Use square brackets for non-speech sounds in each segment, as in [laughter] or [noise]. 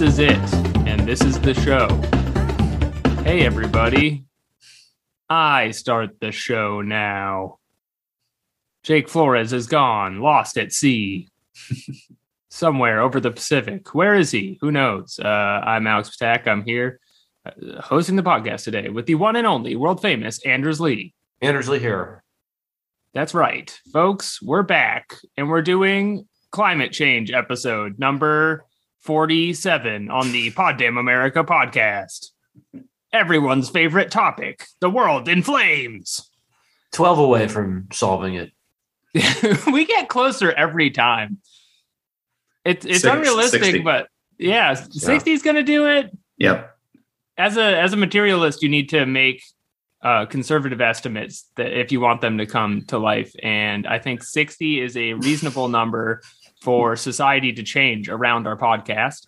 this is it. And this is the show. Hey, everybody. I start the show now. Jake Flores is gone, lost at sea. [laughs] Somewhere over the Pacific. Where is he? Who knows? Uh, I'm Alex Patak. I'm here uh, hosting the podcast today with the one and only world famous Anders Lee. Anders Lee here. That's right, folks. We're back and we're doing climate change episode number 47 on the Pod Damn America podcast. Everyone's favorite topic the world in flames. 12 away from solving it. [laughs] we get closer every time. It's it's Six- unrealistic, 60. but yeah, 60 is going to do it. Yep. As a as a materialist, you need to make uh, conservative estimates that if you want them to come to life, and I think 60 is a reasonable number for society to change around our podcast.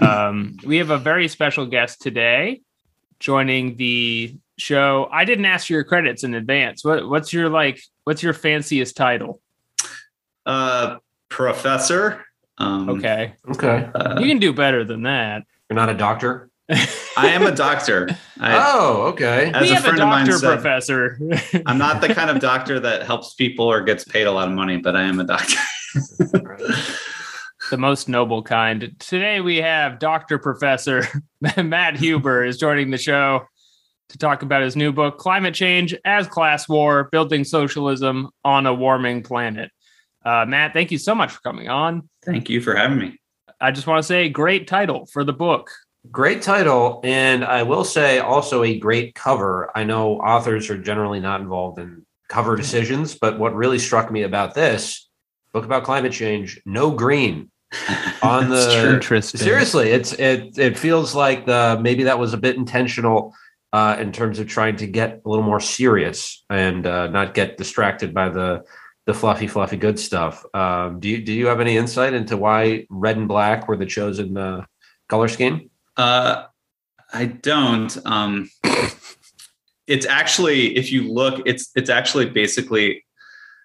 Um, we have a very special guest today joining the show. I didn't ask for your credits in advance. What what's your like? What's your fanciest title? Uh, professor. Um, Okay, Okay. uh, you can do better than that. You're not a doctor? I am a doctor. I, oh, okay. As we a have a friend of mine doctor said- professor. I'm not the kind of doctor that helps people or gets paid a lot of money, but I am a doctor. The most noble kind. Today we have Dr. Professor [laughs] Matt Huber is joining the show to talk about his new book, Climate Change as Class War Building Socialism on a Warming Planet. Uh, Matt, thank you so much for coming on. Thank you for having me. I just want to say, great title for the book. Great title. And I will say also a great cover. I know authors are generally not involved in cover decisions, but what really struck me about this book about climate change, no green. [laughs] On the- Interesting. Seriously, it's it it feels like the maybe that was a bit intentional uh, in terms of trying to get a little more serious and uh, not get distracted by the the fluffy, fluffy good stuff. Um, do you do you have any insight into why red and black were the chosen uh, color scheme? Uh, I don't. Um, [coughs] it's actually, if you look, it's it's actually basically.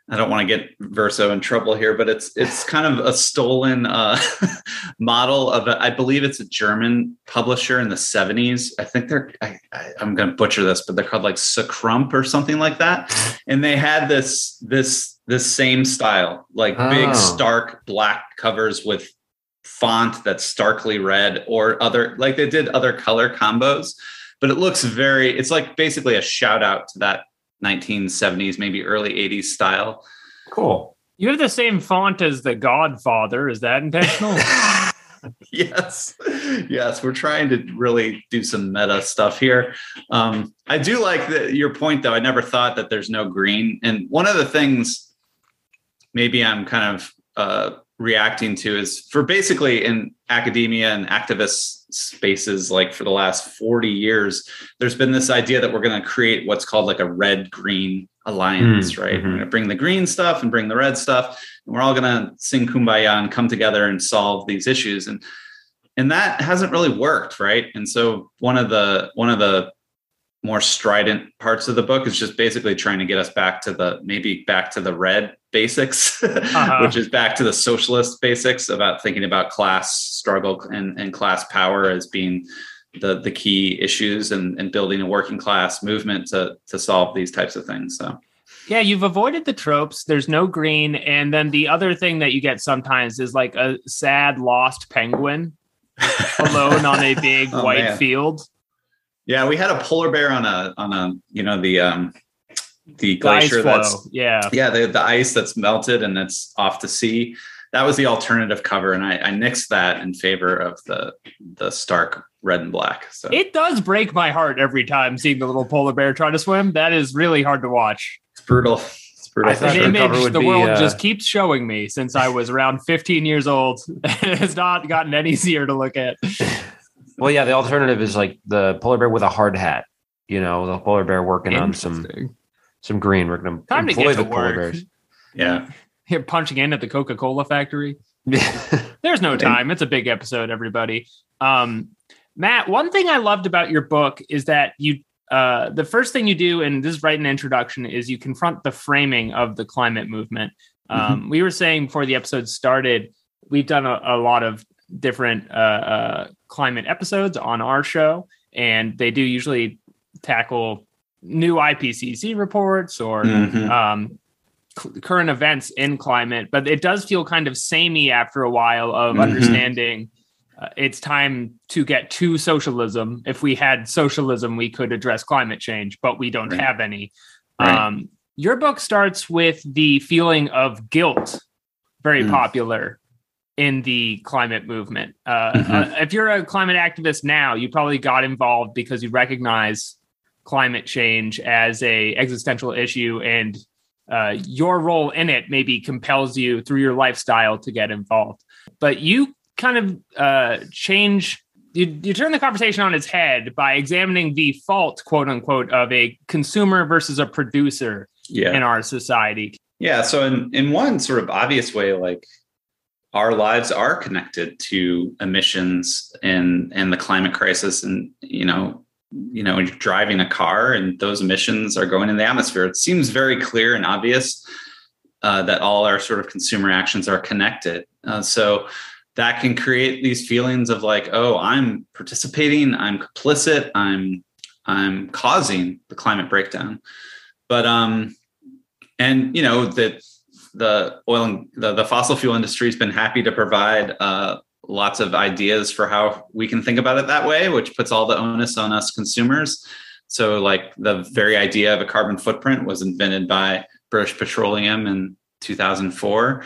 I don't want to get Verso in trouble here, but it's it's kind of a stolen uh, [laughs] model of a, I believe it's a German publisher in the 70s. I think they're I, I, I'm going to butcher this, but they're called like Sucrump or something like that. And they had this this this same style, like big Oh. stark black covers with font that's starkly red or other like they did other color combos but it looks very it's like basically a shout out to that 1970s maybe early 80s style Cool. You have the same font as The Godfather. Is that intentional? [laughs] yes yes we're trying to really do some meta stuff here um, i do like the, your point though i never thought that there's no green and one of the things maybe i'm kind of uh, reacting to is for basically in academia and activist spaces like for the last 40 years there's been this idea that we're going to create what's called like a red green alliance Mm, right mhm. we're going to bring the green stuff and bring the red stuff and we're all going to sing kumbaya and come together and solve these issues and and that hasn't really worked right and so one of the one of the more strident parts of the book is just basically trying to get us back to the maybe back to the red basics [laughs] Uh-huh. which is back to the socialist basics about thinking about class struggle and, and class power as being the the key issues and, and building a working class movement to to solve these types of things so Yeah, you've avoided the tropes. There's no green. And then the other thing that you get sometimes is like a sad, lost penguin [laughs] alone on a big Oh, white man. field. yeah we had a polar bear on a on a you know the um the The glacier flow. that's Yeah. yeah the, the ice that's melted and that's off the sea that was the alternative cover and I, I nixed that in favor of the the stark red and black so It does break my heart every time seeing the little polar bear try to swim. That is really hard to watch. it's brutal it's Rudolph I thought An the image cover would the be, world uh, just keeps showing me since I was around 15 years old. [laughs] it has not gotten any easier to look at. [laughs] Well, yeah, the alternative is like the polar bear with a hard hat. You know, the polar bear working on some Interesting. Some green. We're going to Time to employ get the polar bears. [laughs] Yeah. [laughs] Here punching in at the Coca Cola factory. [laughs] There's no time. It's a big episode, everybody. Um, Matt, one thing I loved about your book is that you, uh, the first thing you do, and this is right in the introduction, is you confront the framing of the climate movement. Um, We were saying before the episode started, we've done a, a lot of different uh, uh, climate episodes on our show, and they do usually tackle new IPCC reports or Mhm. um, c- current events in climate, but it does feel kind of samey after a while of Mhm. understanding uh, it's time to get to socialism. If we had socialism, we could address climate change, but we don't Right. have any. Right. Um, your book starts with the feeling of guilt, very Mm. popular in the climate movement. Uh, Mhm. uh, if you're a climate activist now, you probably got involved because you recognize climate change as a existential issue and uh, your role in it maybe compels you through your lifestyle to get involved but you kind of uh, change you, you turn the conversation on its head by examining the fault quote unquote of a consumer versus a producer Yeah. in our society Yeah. So in, in one sort of obvious way, like our lives are connected to emissions and and the climate crisis. And you know, you know, you're driving a car and those emissions are going in the atmosphere. It seems very clear and obvious uh, that all our sort of consumer actions are connected. Uh, so that can create these feelings of like, oh, I'm participating, I'm complicit, I'm I'm causing the climate breakdown. But um, and you know that the oil and the, the fossil fuel industry has been happy to provide uh, lots of ideas for how we can think about it that way, which puts all the onus on us consumers. So, like the very idea of a carbon footprint was invented by British Petroleum in 2004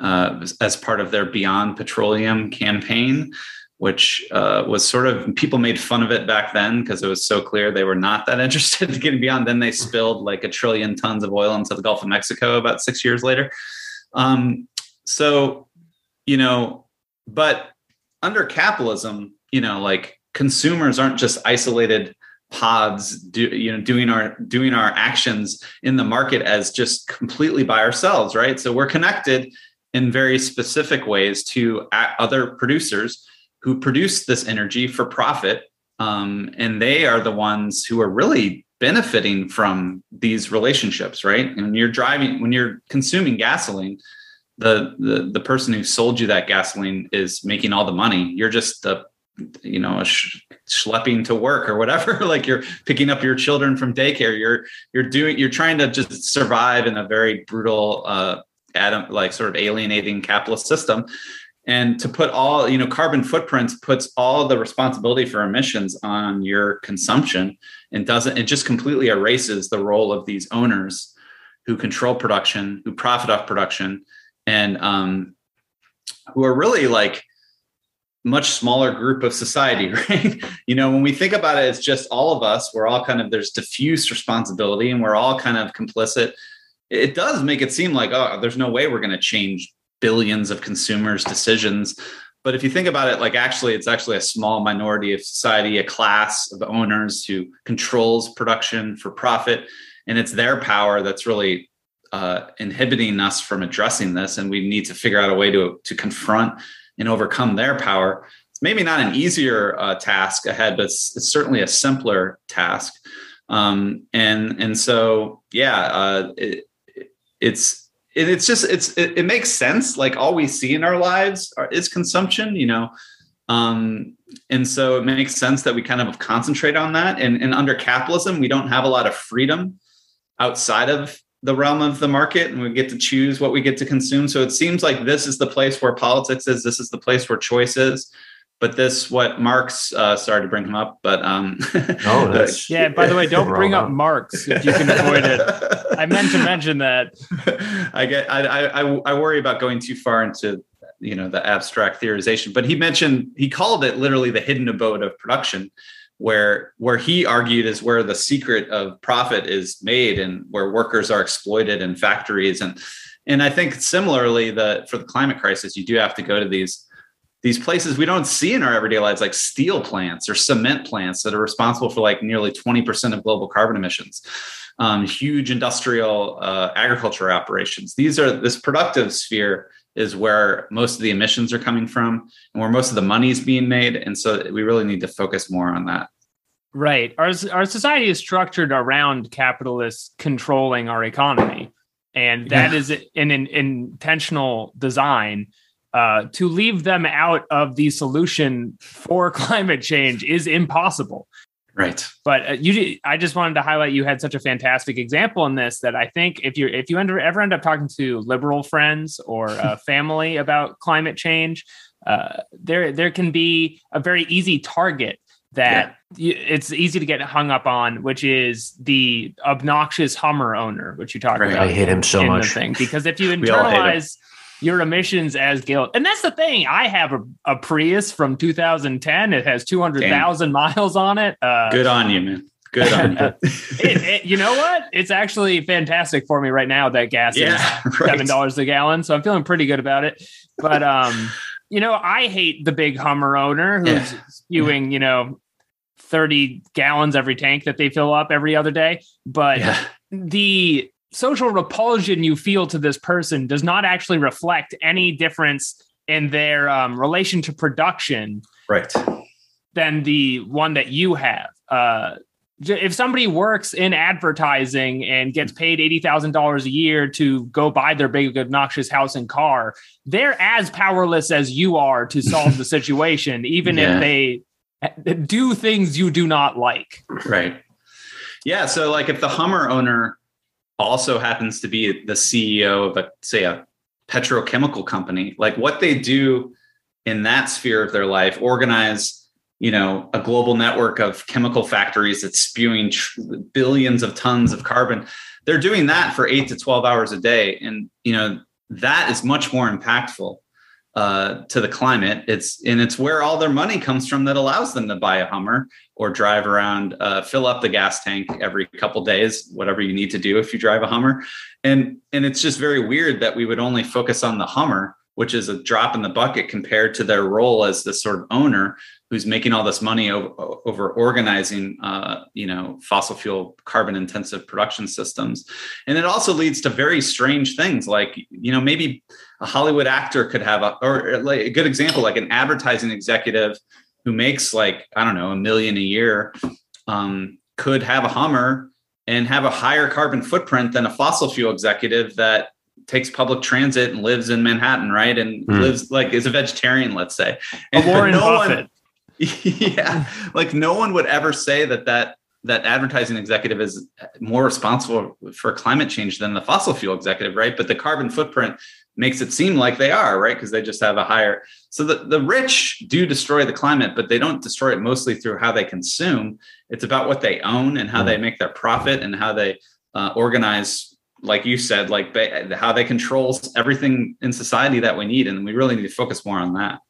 uh, as part of their Beyond Petroleum campaign, which uh, was sort of people made fun of it back then because it was so clear they were not that [laughs] interested in getting beyond. Then they spilled like a trillion tons of oil into the Gulf of Mexico about six years later. Um, so, you know, but under capitalism, you know, like consumers aren't just isolated pods do you know doing our doing our actions in the market as just completely by ourselves right? So we're connected in very specific ways to other producers who produce this energy for profit um, and they are the ones who are really benefiting from these relationships right? And when you're driving when you're consuming gasoline the, the the person who sold you that gasoline is making all the money. You're just the you know sh- schlepping to work or whatever. [laughs] Like you're picking up your children from daycare. You're you're doing you're trying to just survive in a very brutal uh adam like sort of alienating capitalist system. And to put all you know carbon footprints puts all the responsibility for emissions on your consumption and doesn't it just completely erases the role of these owners who control production who profit off production and um who are really like much smaller group of society, [laughs] right? you know, when we think about it, it's just all of us. We're all kind of there's diffuse responsibility, and we're all kind of complicit. It does make it seem like oh, there's no way we're going to change billions of consumers' decisions. But if you think about it, like actually, it's actually a small minority of society, a class of owners who controls production for profit, and it's their power that's really uh, inhibiting us from addressing this. And we need to figure out a way to to confront and overcome their power. It's maybe not an easier uh, task ahead, but it's, it's, certainly a simpler task. Um, and and so yeah, uh, it, it's it, it's just it's it, it, makes sense. Like all we see in our lives are, is consumption, you know. Um, and so it makes sense that we kind of concentrate on that. And, and under capitalism, we don't have a lot of freedom outside of the realm of the market and we get to choose what we get to consume. So it seems like this is the place where politics is. This is the place where choice is. But this, what Marx, uh, sorry to bring him up, but um, [laughs] oh, that's yeah. By the way, don't [laughs] bring up Marx if you can [laughs] avoid it. I meant to mention that. I get, I, I, I worry about going too far into, you know, the abstract theorization. But he mentioned he called it literally the hidden abode of production, where where he argued is where the secret of profit is made and where workers are exploited in factories and and I think similarly the for the climate crisis you do have to go to these these places we don't see in our everyday lives like steel plants or cement plants that are responsible for like nearly 20% of global carbon emissions um, huge industrial uh, agriculture operations these are this productive sphere is where most of the emissions are coming from and where most of the money is being made. And so we really need to focus more on that. Right. Our, our society is structured around capitalists controlling our economy. And that yeah. is an, an, intentional design. Uh, to leave them out of the solution for [laughs] climate change is impossible. Right. But uh, you, I just wanted to highlight you had such a fantastic example in this that I think if you if you ever ever end up talking to liberal friends or uh, [laughs] family about climate change, uh, there there can be a very easy target that yeah. it's easy to get hung up on, which is the obnoxious Hummer owner, which you talked right. about. I hate him so much. Thing. Because if you [laughs] internalize your emissions as guilt. And that's the thing. I have a, a Prius from 2010. It has 200,000 miles on it. Uh, Good on you, man. Good on [laughs] you. it, [laughs] it, you know what? It's actually fantastic for me right now that gas yeah, is seven dollars a gallon. So I'm feeling pretty good about it. But um, you know, I hate the big Hummer owner who's yeah. spewing, you know, 30 gallons every tank that they fill up every other day. But yeah. the social repulsion you feel to this person does not actually reflect any difference in their um, relation to production right than the one that you have uh, if somebody works in advertising and gets paid $80,000 a year to go buy their big obnoxious house and car, they're as powerless as you are to solve the [laughs] situation, even yeah. if they do things you do not like. Right. Yeah. So, like, if the Hummer owner also happens to be the CEO of a say a petrochemical company, like what they do in that sphere of their life, organize, you know, a global network of chemical factories that's spewing tr- billions of tons of carbon. They're doing that for eight to 12 hours a day. And, you know, that is much more impactful uh, to the climate. It's and it's where all their money comes from that allows them to buy a Hummer or drive around, uh, fill up the gas tank every couple days, whatever you need to do if you drive a Hummer. And and it's just very weird that we would only focus on the Hummer, which is a drop in the bucket compared to their role as the sort of owner who's making all this money over, over organizing, uh, you know, fossil fuel carbon intensive production systems. And it also leads to very strange things like, you know, maybe a Hollywood actor could have a, or like a good example, like an advertising executive who makes like, I don't know, a million a year, um, could have a Hummer and have a higher carbon footprint than a fossil fuel executive that takes public transit and lives in Manhattan, right? And mm. lives like is a vegetarian, let's say. And Warren no Buffett. One, [laughs] yeah, like no one would ever say that that that advertising executive is more responsible for climate change than the fossil fuel executive, right? But the carbon footprint makes it seem like they are, right? Because they just have a higher. So the, the rich do destroy the climate, but they don't destroy it mostly through how they consume. It's about what they own and how mm. they make their profit and how they uh, organize, like you said, like how they control everything in society that we need. And we really need to focus more on that.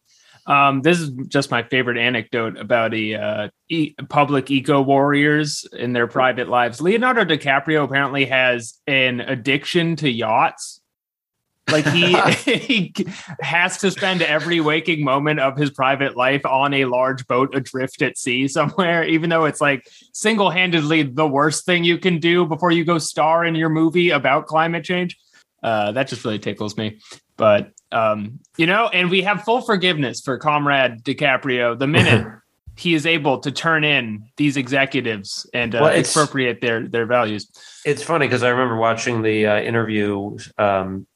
Um, this is just my favorite anecdote about a uh, e- public eco warriors in their private lives. Leonardo DiCaprio apparently has an addiction to yachts. Like he, [laughs] he has to spend every waking moment of his private life on a large boat adrift at sea somewhere, even though it's like single handedly the worst thing you can do before you go star in your movie about climate change. Uh, that just really tickles me. But um, you know, and we have full forgiveness for Comrade DiCaprio the minute [laughs] he is able to turn in these executives and uh, well, expropriate their their values. It's funny because I remember watching the uh, interview, um,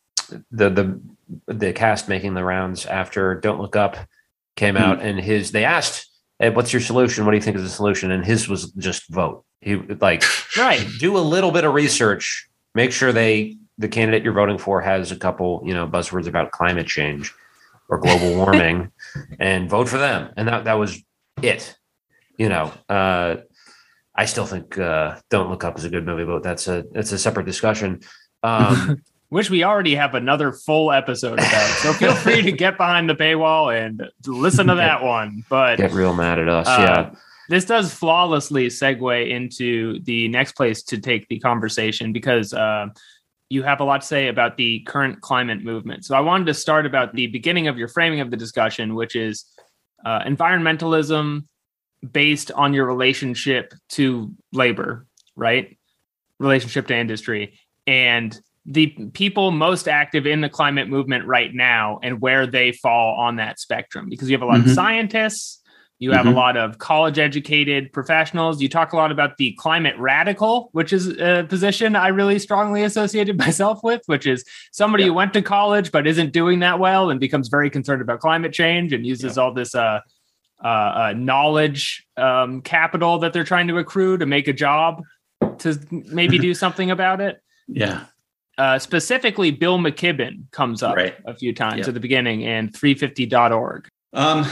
the the the cast making the rounds after Don't Look Up came hmm. out, and his they asked, hey, "What's your solution? What do you think is the solution?" And his was just vote. He like [laughs] right, do a little bit of research, make sure they the candidate you're voting for has a couple, you know, buzzwords about climate change or global [laughs] warming, and vote for them. And that that was it. You know, uh, I still think uh, Don't Look Up is a good movie, but that's a that's a separate discussion. Um, [laughs] Which we already have another full episode about. So feel free to [laughs] get behind the paywall and listen to that one. But get real mad at us, uh, yeah. this does flawlessly segue into the next place to take the conversation because uh, you have a lot to say about the current climate movement. So I wanted to start about the beginning of your framing of the discussion, which is uh, environmentalism based on your relationship to labor, right? Relationship to industry. And the people most active in the climate movement right now and where they fall on that spectrum because you have a lot Mhm. of scientists you have Mhm. a lot of college educated professionals you talk a lot about the climate radical which is a position i really strongly associated [laughs] myself with which is somebody Yeah. who went to college but isn't doing that well and becomes very concerned about climate change and uses all this uh, uh, uh, knowledge um, capital that they're trying to accrue to make a job to maybe do something about it Yeah. Uh, specifically Bill McKibben comes up Right. a few times Yeah. at the beginning and 350.org. Um,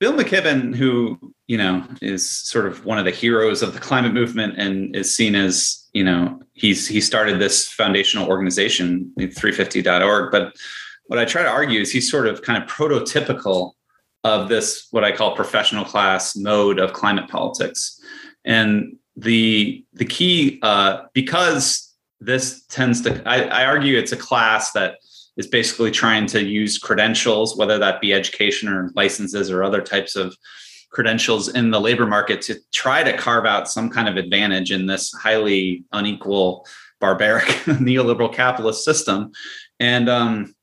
Bill McKibben, who you know is sort of one of the heroes of the climate movement and is seen as you know he's he started this foundational organization 350.org but what i try to argue is he's sort of kind of prototypical of this what i call professional class mode of climate politics and the the key uh, because this tends to I, I argue it's a class that is basically trying to use credentials, whether that be education or licenses or other types of credentials in the labor market to try to carve out some kind of advantage in this highly unequal, barbaric [laughs] neoliberal capitalist system. And um,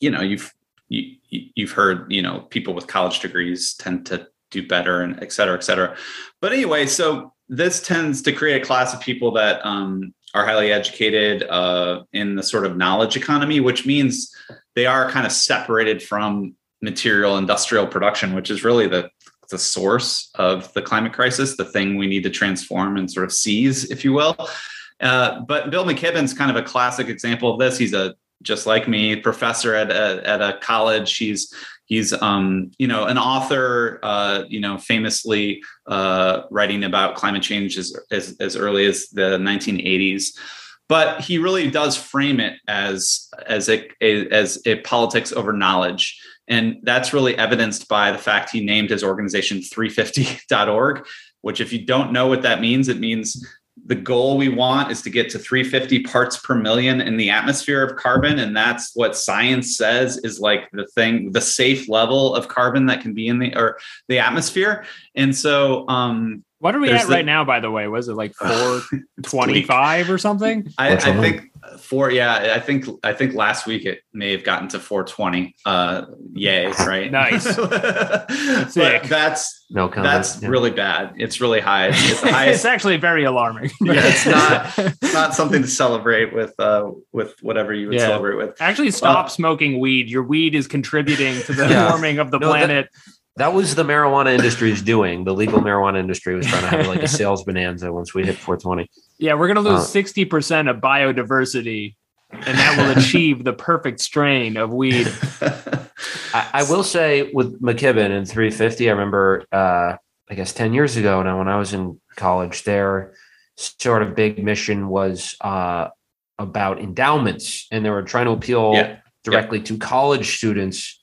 you know, you've you, you've heard, you know, people with college degrees tend to do better and et cetera, et cetera. But anyway, so this tends to create a class of people that um, are highly educated uh, in the sort of knowledge economy, which means they are kind of separated from material industrial production, which is really the the source of the climate crisis, the thing we need to transform and sort of seize, if you will. Uh, but Bill McKibben's kind of a classic example of this. He's a just like me, professor at a, at a college. He's he's um, you know an author, uh, you know, famously uh, writing about climate change as, as as early as the 1980s. But he really does frame it as as a, a as a politics over knowledge. And that's really evidenced by the fact he named his organization 350.org, which, if you don't know what that means, it means the goal we want is to get to 350 parts per million in the atmosphere of carbon. And that's what science says is like the thing, the safe level of carbon that can be in the or the atmosphere. And so um What are we at the- right now, by the way? Was it like [sighs] 425 or something? I, I think four, yeah, I think I think last week it may have gotten to 420. Uh yay, [laughs] right? Nice. [laughs] Sick. that's No comment. that's Yeah. really bad. It's really high. It's, [laughs] it's the it's actually very alarming. Yeah, it's not- it's not something to celebrate with uh with whatever you would Yeah. celebrate with. Actually, stop Uh, smoking weed. Your weed is contributing to the Yeah. warming of the No, planet. That was the marijuana industry's doing. The legal marijuana industry was trying to have like a [laughs] sales bonanza once we hit 420. yeah, we're going to lose Uh, 60% of biodiversity, and that will [laughs] achieve the perfect strain of weed. [laughs] I, I will say with McKibben and 350, I remember, uh, I guess 10 years ago now when I was in college, their sort of big mission was uh, about endowments, and they were trying to appeal Yeah. directly to college students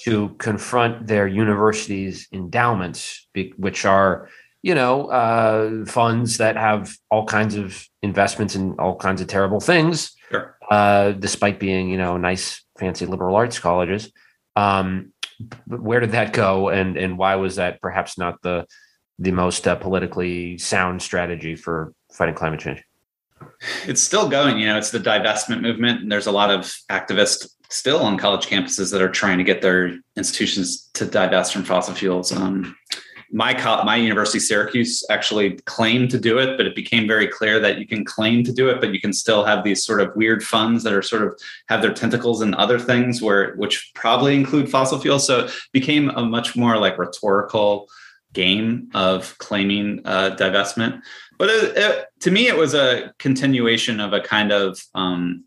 to confront their university's endowments, which are, you know, uh, funds that have all kinds of investments in all kinds of terrible things, Sure. uh, despite being, you know, nice, fancy liberal arts colleges. Um, where did that go, and and why was that perhaps not the the most uh, politically sound strategy for fighting climate change? it's still going. You know, it's the divestment movement, and there's a lot of activists still on college campuses that are trying to get their institutions to divest from fossil fuels. Um, my co- my university, Syracuse, actually claimed to do it, but it became very clear that you can claim to do it, but you can still have these sort of weird funds that are sort of have their tentacles in other things, where which probably include fossil fuels. So it became a much more like rhetorical game of claiming uh, divestment. But it, it, to me, it was a continuation of a kind of um,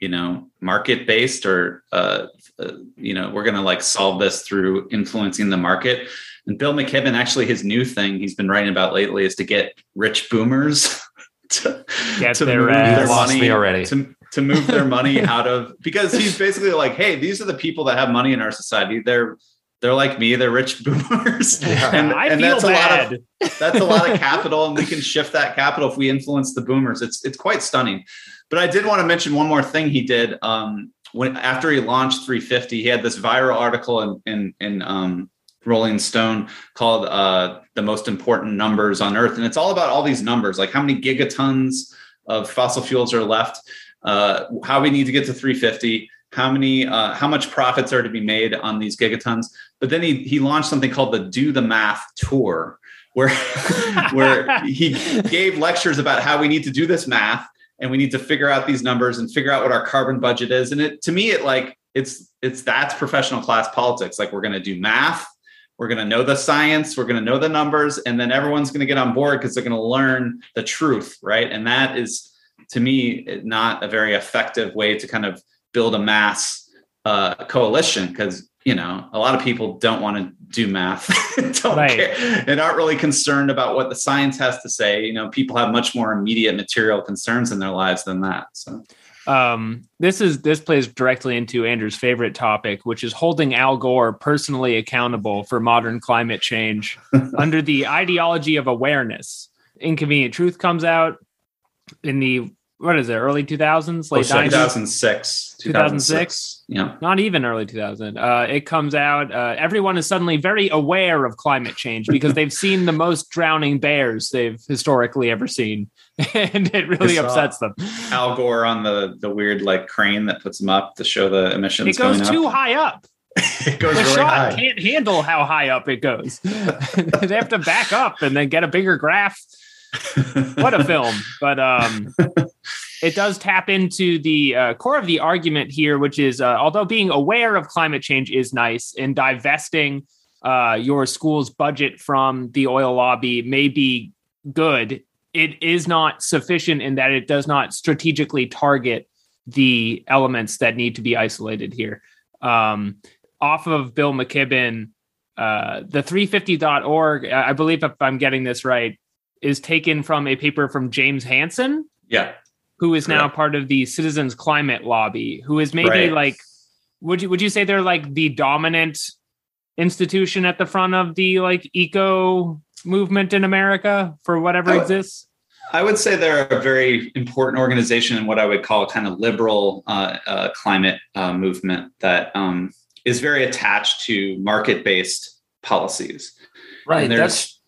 you know market based or uh, uh, you know we're going to like solve this through influencing the market. And bill mckibben actually his new thing he's been writing about lately is to get rich boomers [laughs] to, Get to their move their money already. to, to move their money [laughs] out of because he's basically like hey these are the people that have money in our society. They're they're like me, they're rich [laughs] boomers. Yeah. and, I and feel that's bad. a lot of that's a lot of [laughs] capital, and we can shift that capital if we influence the boomers. It's it's quite stunning. But I did want to mention one more thing he did. Um, when after he launched 350, he had this viral article in in, in um, Rolling Stone called uh, "The Most Important Numbers on Earth," and it's all about all these numbers, like how many gigatons of fossil fuels are left, uh, how we need to get to 350, how many, uh, how much profits are to be made on these gigatons. But then he he launched something called the Do the Math Tour, where [laughs] where he gave lectures about how we need to do this math and we need to figure out these numbers and figure out what our carbon budget is. And it to me, it like it's it's that's professional class politics. Like we're going to do math, we're going to know the science, we're going to know the numbers, and then everyone's going to get on board because they're going to learn the truth, right? And that is to me not a very effective way to kind of build a mass uh, coalition because you know a lot of people don't want to do math [laughs] don't Right. care and aren't really concerned about what the science has to say you know people have much more immediate material concerns in their lives than that so um, this is this plays directly into Andrew's favorite topic, which is holding Al Gore personally accountable for modern climate change [laughs] under the ideology of awareness. Inconvenient Truth comes out in the what is it, early two thousands, late nineties, 2006 2006? yeah not even early two thousand. Uh, it comes out. Uh, everyone is suddenly very aware of climate change [laughs] because they've seen the most drowning bears they've historically ever seen, [laughs] and it really I upsets them. al gore on the the weird like crane that puts them up to show the emissions It goes too up. high up. [laughs] it goes the really shot high can't handle how high up it goes. they have to back up and then get a bigger graph. What a [laughs] film! But um, it does tap into the uh, core of the argument here, which is uh, although being aware of climate change is nice, and divesting uh, your school's budget from the oil lobby may be good. It is not sufficient in that it does not strategically target the elements that need to be isolated here. Um, off of Bill McKibben, uh, the 350.org, I I believe if I'm getting this right, is taken from a paper from James Hansen, yeah who is now Correct. part of the Citizens Climate Lobby, who is maybe Right. like, would you would you say they're like the dominant institution at the front of the like eco movement in America for whatever I would- exists? I would say they're a very important organization in what I would call kind of liberal uh, uh, climate uh, movement that um, is very attached to market-based policies. Right. And there's- That's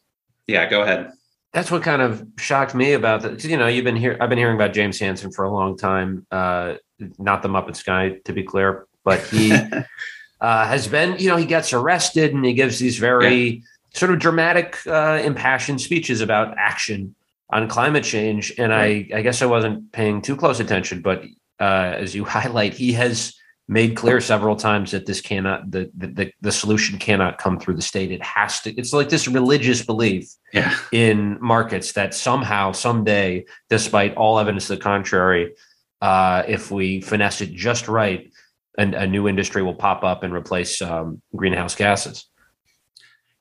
Yeah, go ahead. That's what kind of shocked me about that. You know, you've been here. I've been hearing about James Hansen for a long time. Uh, not the Muppet Sky, to be clear, but he [laughs] uh, has been. You know, he gets arrested and he gives these very sort of dramatic, uh, impassioned speeches about action on climate change. And I, I guess I wasn't paying too close attention, but uh, as you [laughs] highlight, he has made clear several times that this cannot the, the the solution cannot come through the state. It has to. It's like this religious belief Yeah. in markets that somehow, someday, despite all evidence to the contrary, uh, if we finesse it just right, an, a new industry will pop up and replace um, greenhouse gases.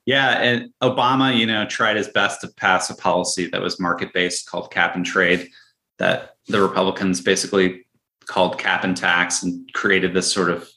Yeah, and Obama, you know, tried his best to pass a policy that was market-based called cap and trade that the Republicans basically called cap and tax and created this sort of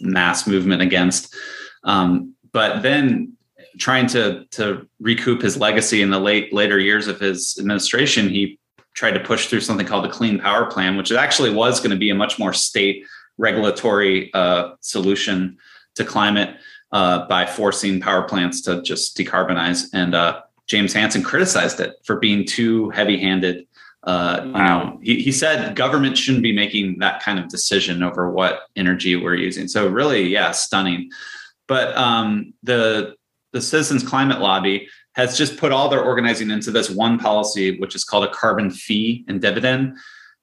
mass movement against. Um, but then trying to to recoup his legacy in the late later years of his administration, he tried to push through something called the Clean Power Plan, which actually was going to be a much more state regulatory uh, solution to climate uh, by forcing power plants to just decarbonize. And uh, James Hansen criticized it for being too heavy-handed. Uh, you know, he, he said government shouldn't be making that kind of decision over what energy we're using. So really, yeah, stunning. But um, the the Citizens Climate Lobby has just put all their organizing into this one policy, which is called a carbon fee and dividend.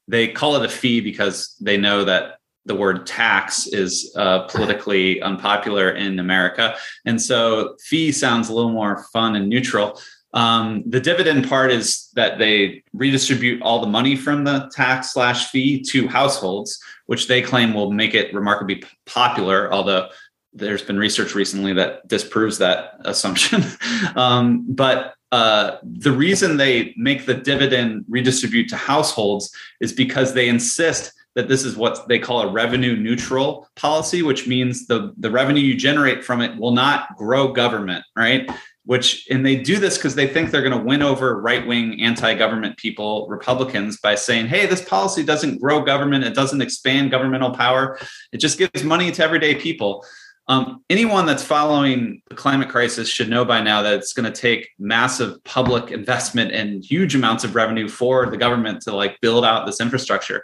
They call it a fee because they know that the word tax is uh, politically unpopular in America. And so fee sounds a little more fun and neutral. Um, the dividend part is that they redistribute all the money from the tax slash fee to households, which they claim will make it remarkably popular, although there's been research recently that disproves that assumption. [laughs] um, but uh, the reason they make the dividend redistribute to households is because they insist that this is what they call a revenue neutral policy, which means the, the revenue you generate from it will not grow government, right? Which, and they do this because they think they're going to win over right wing anti government people, Republicans, by saying, hey, this policy doesn't grow government, it doesn't expand governmental power, it just gives money to everyday people. Um, anyone that's following the climate crisis should know by now that it's going to take massive public investment and huge amounts of revenue for the government to like build out this infrastructure.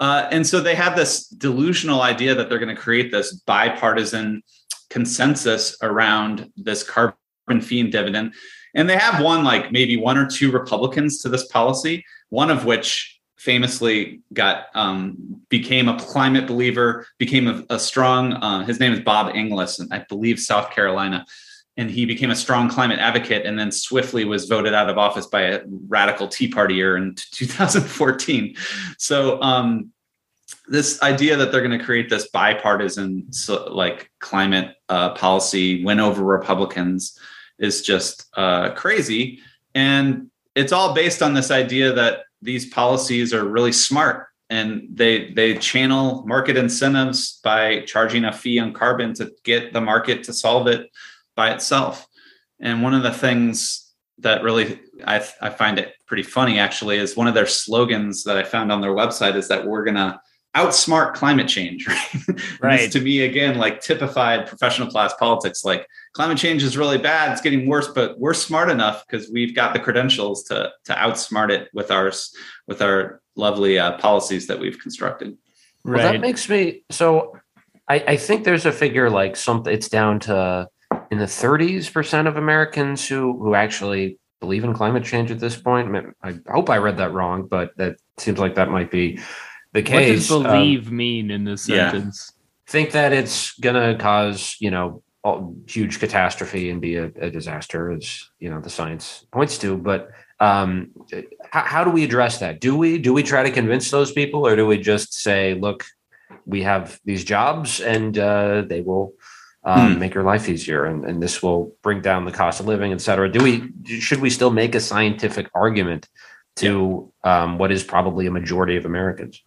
Uh, and so they have this delusional idea that they're going to create this bipartisan consensus around this carbon fee and dividend. And they have one, like maybe one or two Republicans to this policy, one of which famously got um, became a climate believer, became a, a strong. Uh, his name is Bob Inglis, and I believe South Carolina, and he became a strong climate advocate, and then swiftly was voted out of office by a radical Tea Partier in 2014. So. Um, this idea that they're going to create this bipartisan like climate uh, policy win over republicans is just uh, crazy. And it's all based on this idea that these policies are really smart and they they channel market incentives by charging a fee on carbon to get the market to solve it by itself. And one of the things that really I, I find it pretty funny actually is one of their slogans that i found on their website is that we're to outsmart climate change [laughs] right? Right. to me again like typified professional class politics like climate change is really bad it's getting worse but we're smart enough because we've got the credentials to to outsmart it with our with our lovely uh, policies that we've constructed. Right well, that makes me so I, I think there's a figure like something it's down to in the 30s percent of americans who who actually believe in climate change at this point. I hope i read that wrong but that seems like that might be the case. What does believe um, mean in this sentence? Yeah. Think that it's gonna cause you know huge catastrophe and be a, a, disaster, as you know the science points to. But um, how, how do we address that? Do we do we try to convince those people, or do we just say, look, we have these jobs and uh, they will um, hmm. make your life easier and, and this will bring down the cost of living et cetera do we should we still make a scientific argument to yeah. um, what is probably a majority of americans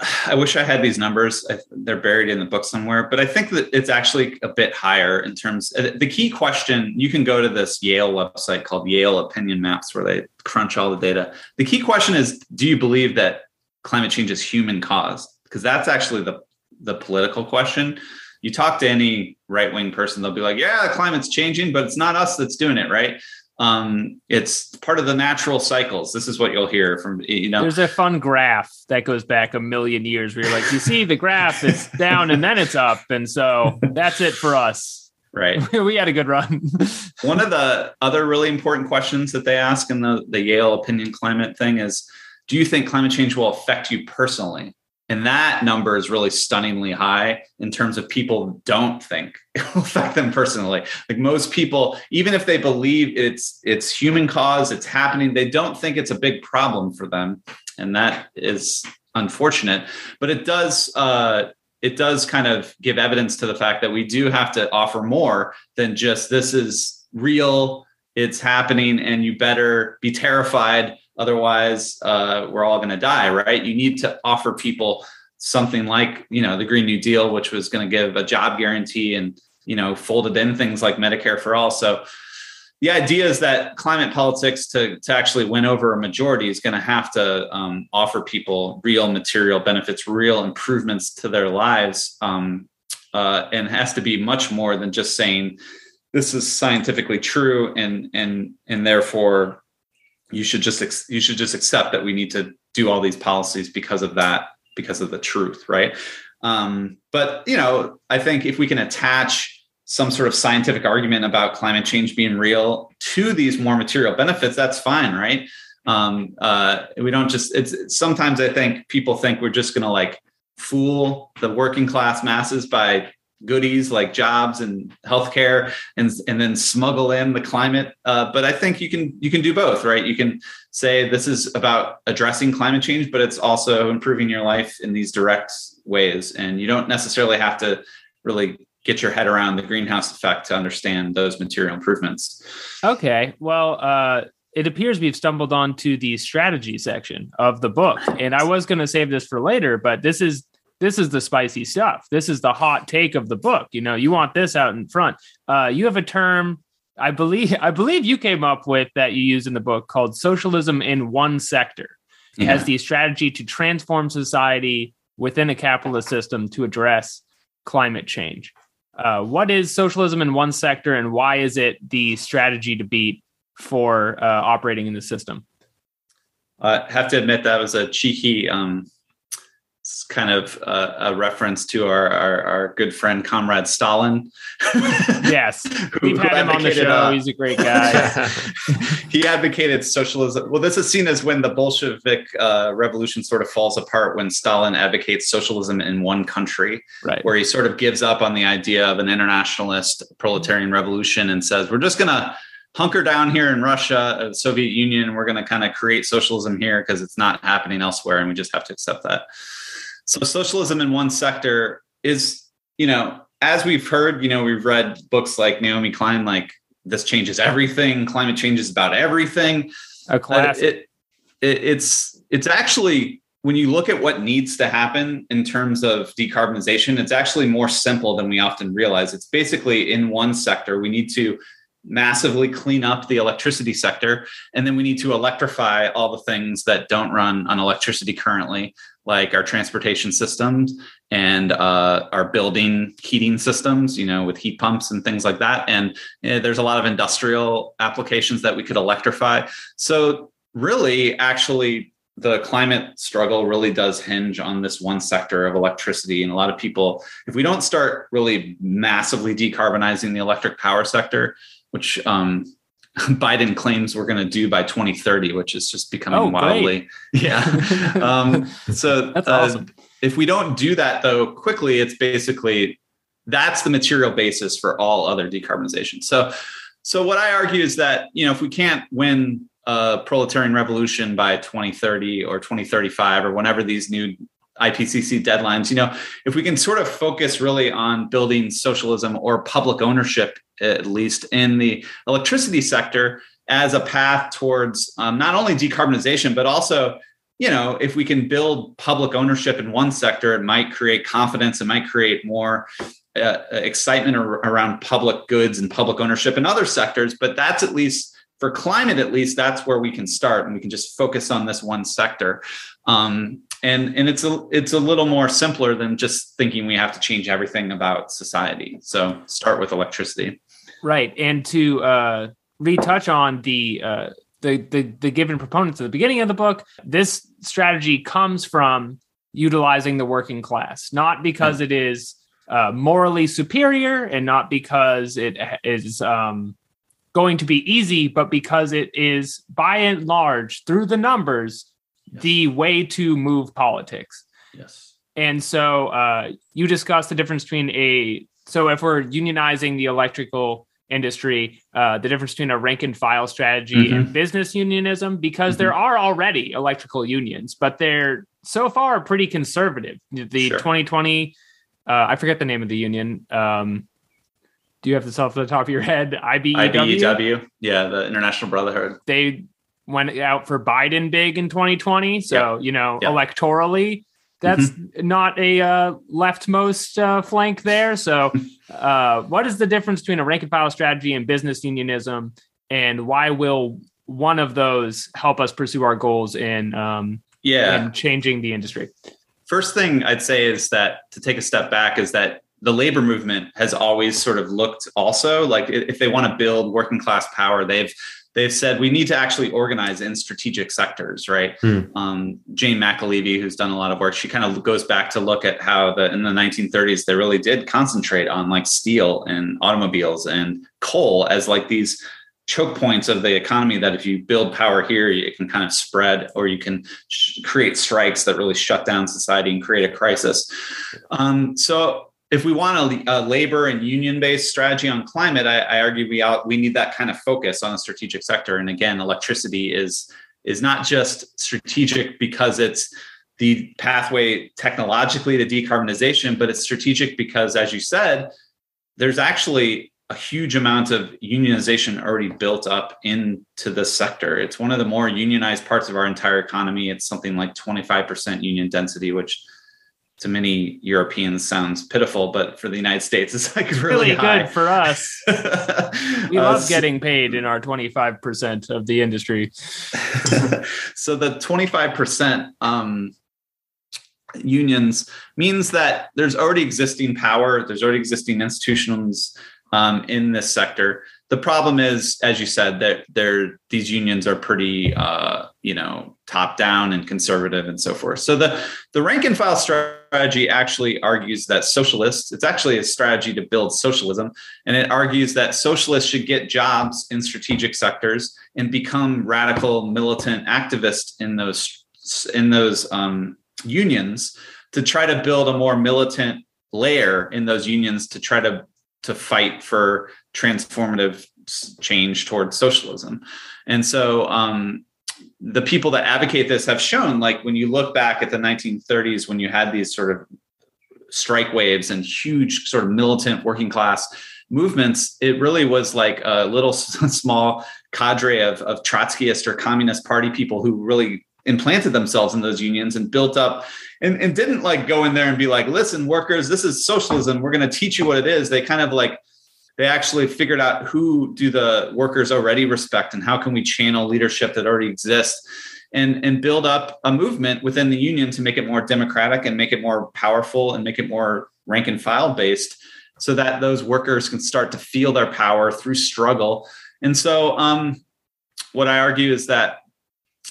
[sighs] I wish I had these numbers. They're buried in the book somewhere, but I think that it's actually a bit higher in terms. Uh, the key question you can go to this Yale website called Yale Opinion Maps, where they crunch all the data. The key question is: Do you believe that climate change is human caused? Because that's actually the the political question. You talk to any right wing person, they'll be like, "Yeah, the climate's changing, but it's not us that's doing it, right?" Um, it's part of the natural cycles. This is what you'll hear from you know. There's a fun graph that goes back a million years where you're like, you see the graph, it's [laughs] down and then it's up, and so that's it for us. Right. [laughs] we had a good run. [laughs] One of the other really important questions that they ask in the the Yale opinion climate thing is, do you think climate change will affect you personally? And that number is really stunningly high in terms of people don't think it will affect them personally. Like most people, even if they believe it's it's human cause, it's happening, they don't think it's a big problem for them, and that is unfortunate. But it does uh, it does kind of give evidence to the fact that we do have to offer more than just this is real, it's happening, and you better be terrified Otherwise, uh, we're all going to die, right? You need to offer people something like, you know, the Green New Deal, which was going to give a job guarantee and, you know, folded in things like Medicare for all. So the idea is that climate politics to, to actually win over a majority is going to have to um, offer people real material benefits, real improvements to their lives. Um, uh, and has to be much more than just saying this is scientifically true and and and therefore you should just you should just accept that we need to do all these policies because of that because of the truth right? Um, but you know i think if we can attach some sort of scientific argument about climate change being real to these more material benefits that's fine right? Um, uh, we don't just it's sometimes i think people think we're just to like fool the working class masses by goodies like jobs and healthcare and and then smuggle in the climate. Uh, but i think you can you can do both right? You can say this is about addressing climate change but it's also improving your life in these direct ways. And you don't necessarily have to really get your head around the greenhouse effect to understand those material improvements. Okay well uh it appears we've stumbled onto the strategy section of the book, and I was going to save this for later, but this is this is the spicy stuff. This is the hot take of the book. You know, you want this out in front. Uh, you have a term, I believe, [laughs] I believe you came up with that you use in the book called socialism in one sector yeah. as the strategy to transform society within a capitalist system to address climate change. Uh, what is socialism in one sector, and why is it the strategy to beat for uh, operating in the system? I have to admit that was a cheeky um, it's kind of a, a reference to our, our, our good friend comrade Stalin. yes, [laughs] we've had him on the show. Uh, He's a great guy. [laughs] he advocated socialism. Well, this is seen as when the Bolshevik uh, revolution sort of falls apart when Stalin advocates socialism in one country, right. where he sort of gives up on the idea of an internationalist proletarian revolution and says, "We're just going to." hunker down here in Russia, Soviet Union, we're going to kind of create socialism here because it's not happening elsewhere, and we just have to accept that. So socialism in one sector is, you know, as we've heard, you know, we've read books like Naomi Klein, like this changes everything. Climate change is about everything. A classic. It, it, it's it's actually when you look at what needs to happen in terms of decarbonization, it's actually more simple than we often realize. It's basically in one sector. We need to massively clean up the electricity sector. And then we need to electrify all the things that don't run on electricity currently like our transportation systems and uh, our building heating systems, you know, with heat pumps and things like that. And you know, there's a lot of industrial applications that we could electrify. So, really, actually, the climate struggle really does hinge on this one sector of electricity. And a lot of people, if we don't start really massively decarbonizing the electric power sector, which um, [laughs] Biden claims we're going to do by 2030, which is just becoming oh, wildly. [laughs] Yeah. [laughs] um, so uh, awesome. If we don't do that though quickly, it's basically that's the material basis for all other decarbonization. So, so what I argue is that you know if we can't win a proletarian revolution by 2030 or 2035 or whenever these new IPCC deadlines, you know, if we can sort of focus really on building socialism or public ownership at least in the electricity sector as a path towards um, not only decarbonization but also you know if we can build public ownership in one sector it might create confidence it might create more uh, excitement ar- around public goods and public ownership in other sectors but that's at least for climate at least that's where we can start and we can just focus on this one sector. Um, and and it's a it's a little more simpler than just thinking we have to change everything about society. So start with electricity. Right, and to uh, retouch on the, uh, the the the given proponents at the beginning of the book, this strategy comes from utilizing the working class, not because it is uh, morally superior, and not because it is um, going to be easy, but because it is by and large through the numbers yes. the way to move politics. Yes. And so uh, you discussed the difference between a so if we're unionizing the electrical industry, uh, the difference between a rank and file strategy mm-hmm. and business unionism, because mm-hmm. there are already electrical unions, but they're so far pretty conservative. The sure. 2020, uh, I forget the name of the union. Um, do you have this off the top of your head? IBEW? IBEW, yeah, the International Brotherhood. They went out for Biden big in 2020. So, yep. you know, yep. electorally, that's mm-hmm. not a uh, leftmost uh, flank there. So, [laughs] uh, what is the difference between a rank and file strategy and business unionism, and why will one of those help us pursue our goals in um, yeah in changing the industry? First thing I'd say is that to take a step back is that the labor movement has always sort of looked also like if they want to build working class power, they've they've said we need to actually organize in strategic sectors, right? Hmm. Um, Jane McAlevey, who's done a lot of work, she kind of goes back to look at how the in the 1930s they really did concentrate on like steel and automobiles and coal as like these choke points of the economy that if you build power here it can kind of spread or you can sh- create strikes that really shut down society and create a crisis um, so if we want a, a labor and union based strategy on climate, I, I argue we out, we need that kind of focus on the strategic sector. And again, electricity is is not just strategic because it's the pathway technologically to decarbonization, but it's strategic because, as you said, there's actually a huge amount of unionization already built up into the sector. It's one of the more unionized parts of our entire economy. It's something like 25% union density, which to many Europeans sounds pitiful, but for the United States, it's like really, really high. good for us. [laughs] we Uh, love getting paid in our 25% of the industry. [laughs] so the 25% um, unions means that there's already existing power, there's already existing institutions um, in this sector. The problem is, as you said, that they're these unions are pretty, uh, you know, top down and conservative and so forth. So the the rank and file strategy actually argues that socialists. It's actually a strategy to build socialism, and it argues that socialists should get jobs in strategic sectors and become radical militant activists in those in those um, unions to try to build a more militant layer in those unions to try to to fight for transformative change towards socialism and so um, the people that advocate this have shown like when you look back at the 1930s when you had these sort of strike waves and huge sort of militant working class movements it really was like a little [laughs] small cadre of, of trotskyist or communist party people who really implanted themselves in those unions and built up and, and didn't like go in there and be like listen workers this is socialism. We're going to teach you what it is. They kind of like they actually figured out who do the workers already respect and how can we channel leadership that already exists and and build up a movement within the union to make it more democratic and make it more powerful and make it more rank and file based so that those workers can start to feel their power through struggle. And so um, what i argue is that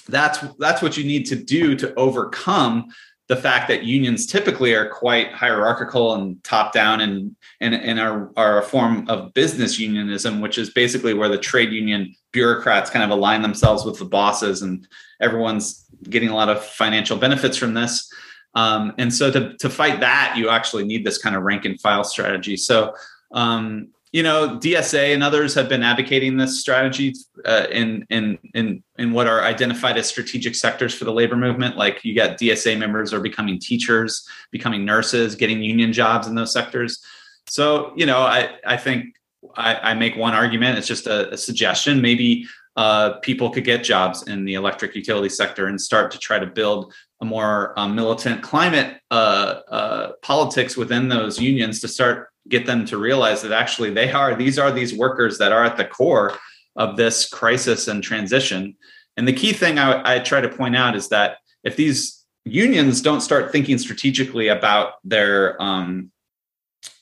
that's that's what you need to do to overcome the fact that unions typically are quite hierarchical and top down and and, and are, are a form of business unionism, which is basically where the trade union bureaucrats kind of align themselves with the bosses and everyone's getting a lot of financial benefits from this. Um, and so to, to fight that, you actually need this kind of rank and file strategy. So um, you know, DSA and others have been advocating this strategy uh, in in in in what are identified as strategic sectors for the labor movement. Like you got DSA members are becoming teachers, becoming nurses, getting union jobs in those sectors. So you know, I I think I, I make one argument. It's just a, a suggestion. Maybe uh, people could get jobs in the electric utility sector and start to try to build a more um, militant climate uh, uh, politics within those unions to start get them to realize that actually they are these are these workers that are at the core of this crisis and transition. And the key thing I, I, try to point out is that if these unions don't start thinking strategically about their um,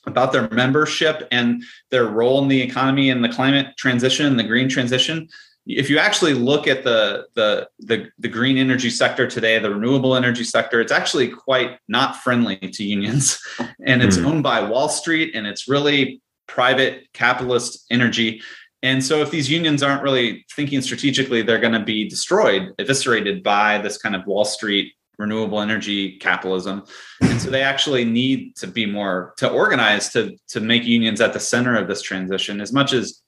about their membership and their role in the economy and the climate transition the green transition if you actually look at the, the the the green energy sector today, the renewable energy sector, it's actually quite not friendly to unions, [laughs] and it's mm. owned by Wall Street, and it's really private capitalist energy. And so, if these unions aren't really thinking strategically, they're going to be destroyed, eviscerated by this kind of Wall Street renewable energy capitalism. And so, they actually need to be more to organize to to make unions at the center of this transition, as much as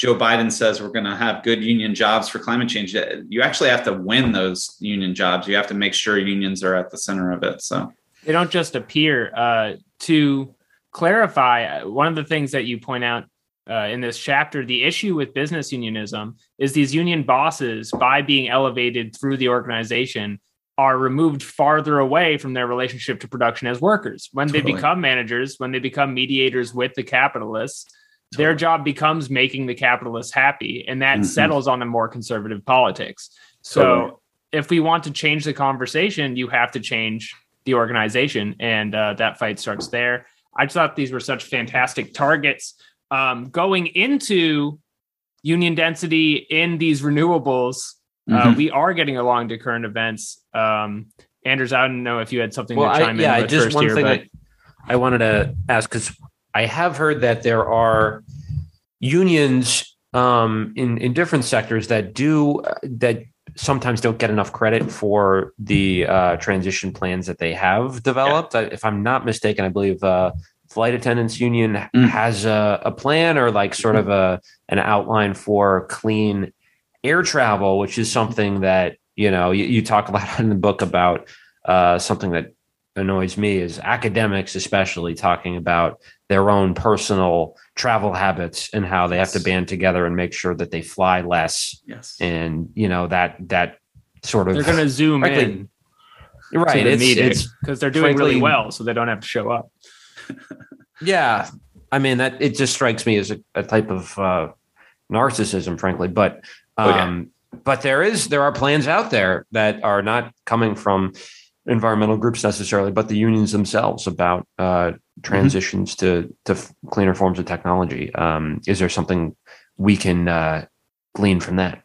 Joe Biden says we're going to have good union jobs for climate change. You actually have to win those union jobs. You have to make sure unions are at the center of it. So they don't just appear. Uh, to clarify, one of the things that you point out uh, in this chapter, the issue with business unionism is these union bosses, by being elevated through the organization, are removed farther away from their relationship to production as workers. When totally. they become managers, when they become mediators with the capitalists. Their job becomes making the capitalists happy and that mm-hmm. settles on a more conservative politics so totally. if we want to change the conversation you have to change the organization and uh, that fight starts there i just thought these were such fantastic targets um, going into union density in these renewables uh, mm-hmm. uh, we are getting along to current events um, anders i don't know if you had something well, to chime I, yeah, in with just first one here thing but... I, I wanted to ask because I have heard that there are unions um, in in different sectors that do that sometimes don't get enough credit for the uh, transition plans that they have developed. Yeah. If I'm not mistaken, I believe uh, flight attendants union mm. has a, a, plan or like sort of a an outline for clean air travel, which is something that you know you, you talk about [laughs] in the book about uh, something that annoys me is academics, especially talking about their own personal travel habits and how they have to band together and make sure that they fly less. Yes. And you know that that sort of They're going to zoom Frankly, in right. It's, because they're doing really well, so they don't have to show up. [laughs] yeah. I mean that it just strikes me as a, a type of uh, narcissism, frankly. But Oh, yeah. um, but there is there are plans out there that are not coming from environmental groups necessarily, but the unions themselves about uh, transitions to to cleaner forms of technology. Um, is there something we can uh, glean from that?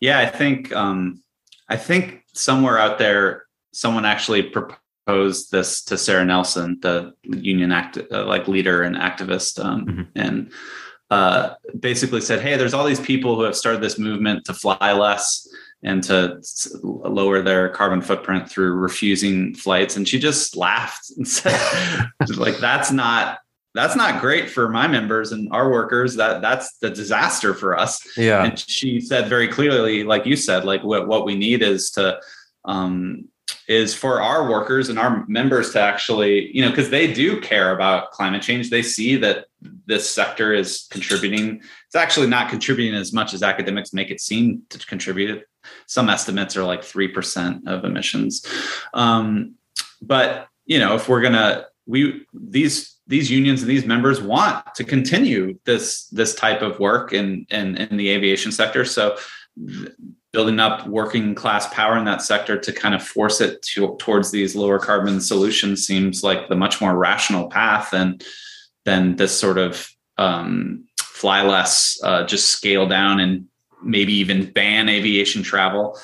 Yeah, I think um, I think somewhere out there, someone actually proposed this to Sarah Nelson, the union act uh, like leader and activist, um, Mhm. and uh, basically said, "Hey, there's all these people who have started this movement to fly less." And to lower their carbon footprint through refusing flights, and she just laughed and [laughs] said, "Like that's not that's not great for my members and our workers. That that's the disaster for us." Yeah, and she said very clearly like you said like what, what we need is to um is for our workers and our members to actually you know because they do care about climate change. They see that this sector is contributing. It's actually not contributing as much as academics make it seem to contribute some estimates are like 3% of emissions. Um, but you know if we're gonna we these these unions and these members want to continue this this type of work in in, in the aviation sector. So building up working class power in that sector to kind of force it to, towards these lower carbon solutions seems like the much more rational path than than this sort of um, fly less, uh, just scale down and maybe even ban aviation travel,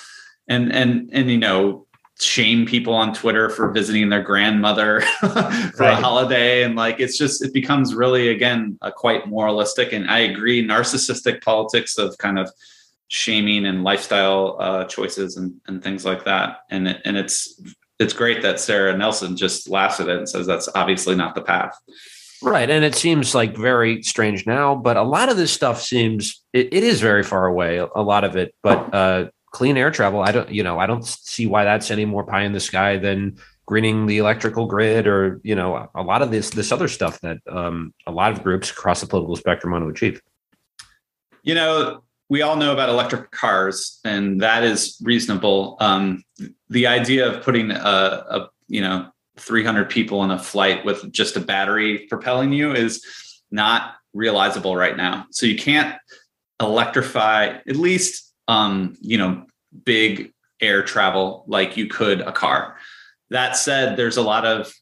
and and and you know shame people on Twitter for visiting their grandmother [laughs] for a holiday, and like it's just it becomes really again a quite moralistic and I agree narcissistic politics of kind of shaming and lifestyle uh, choices and, and things like that. And it, and it's it's great that Sarah Nelson just laughs at it and says that's obviously not the path. Right. And it seems like very strange now, but a lot of this stuff seems it, it is very far away, a lot of it. But uh clean air travel, I don't you know, I don't see why that's any more pie in the sky than greening the electrical grid or, you know, a lot of this this other stuff that um a lot of groups across the political spectrum want to achieve. You know, we all know about electric cars, and that is reasonable. Um, the idea of putting a, a you know 300 people in a flight with just a battery propelling you is not realizable right now. So you can't electrify at least um, you know big air travel like you could a car. That said, there's a lot of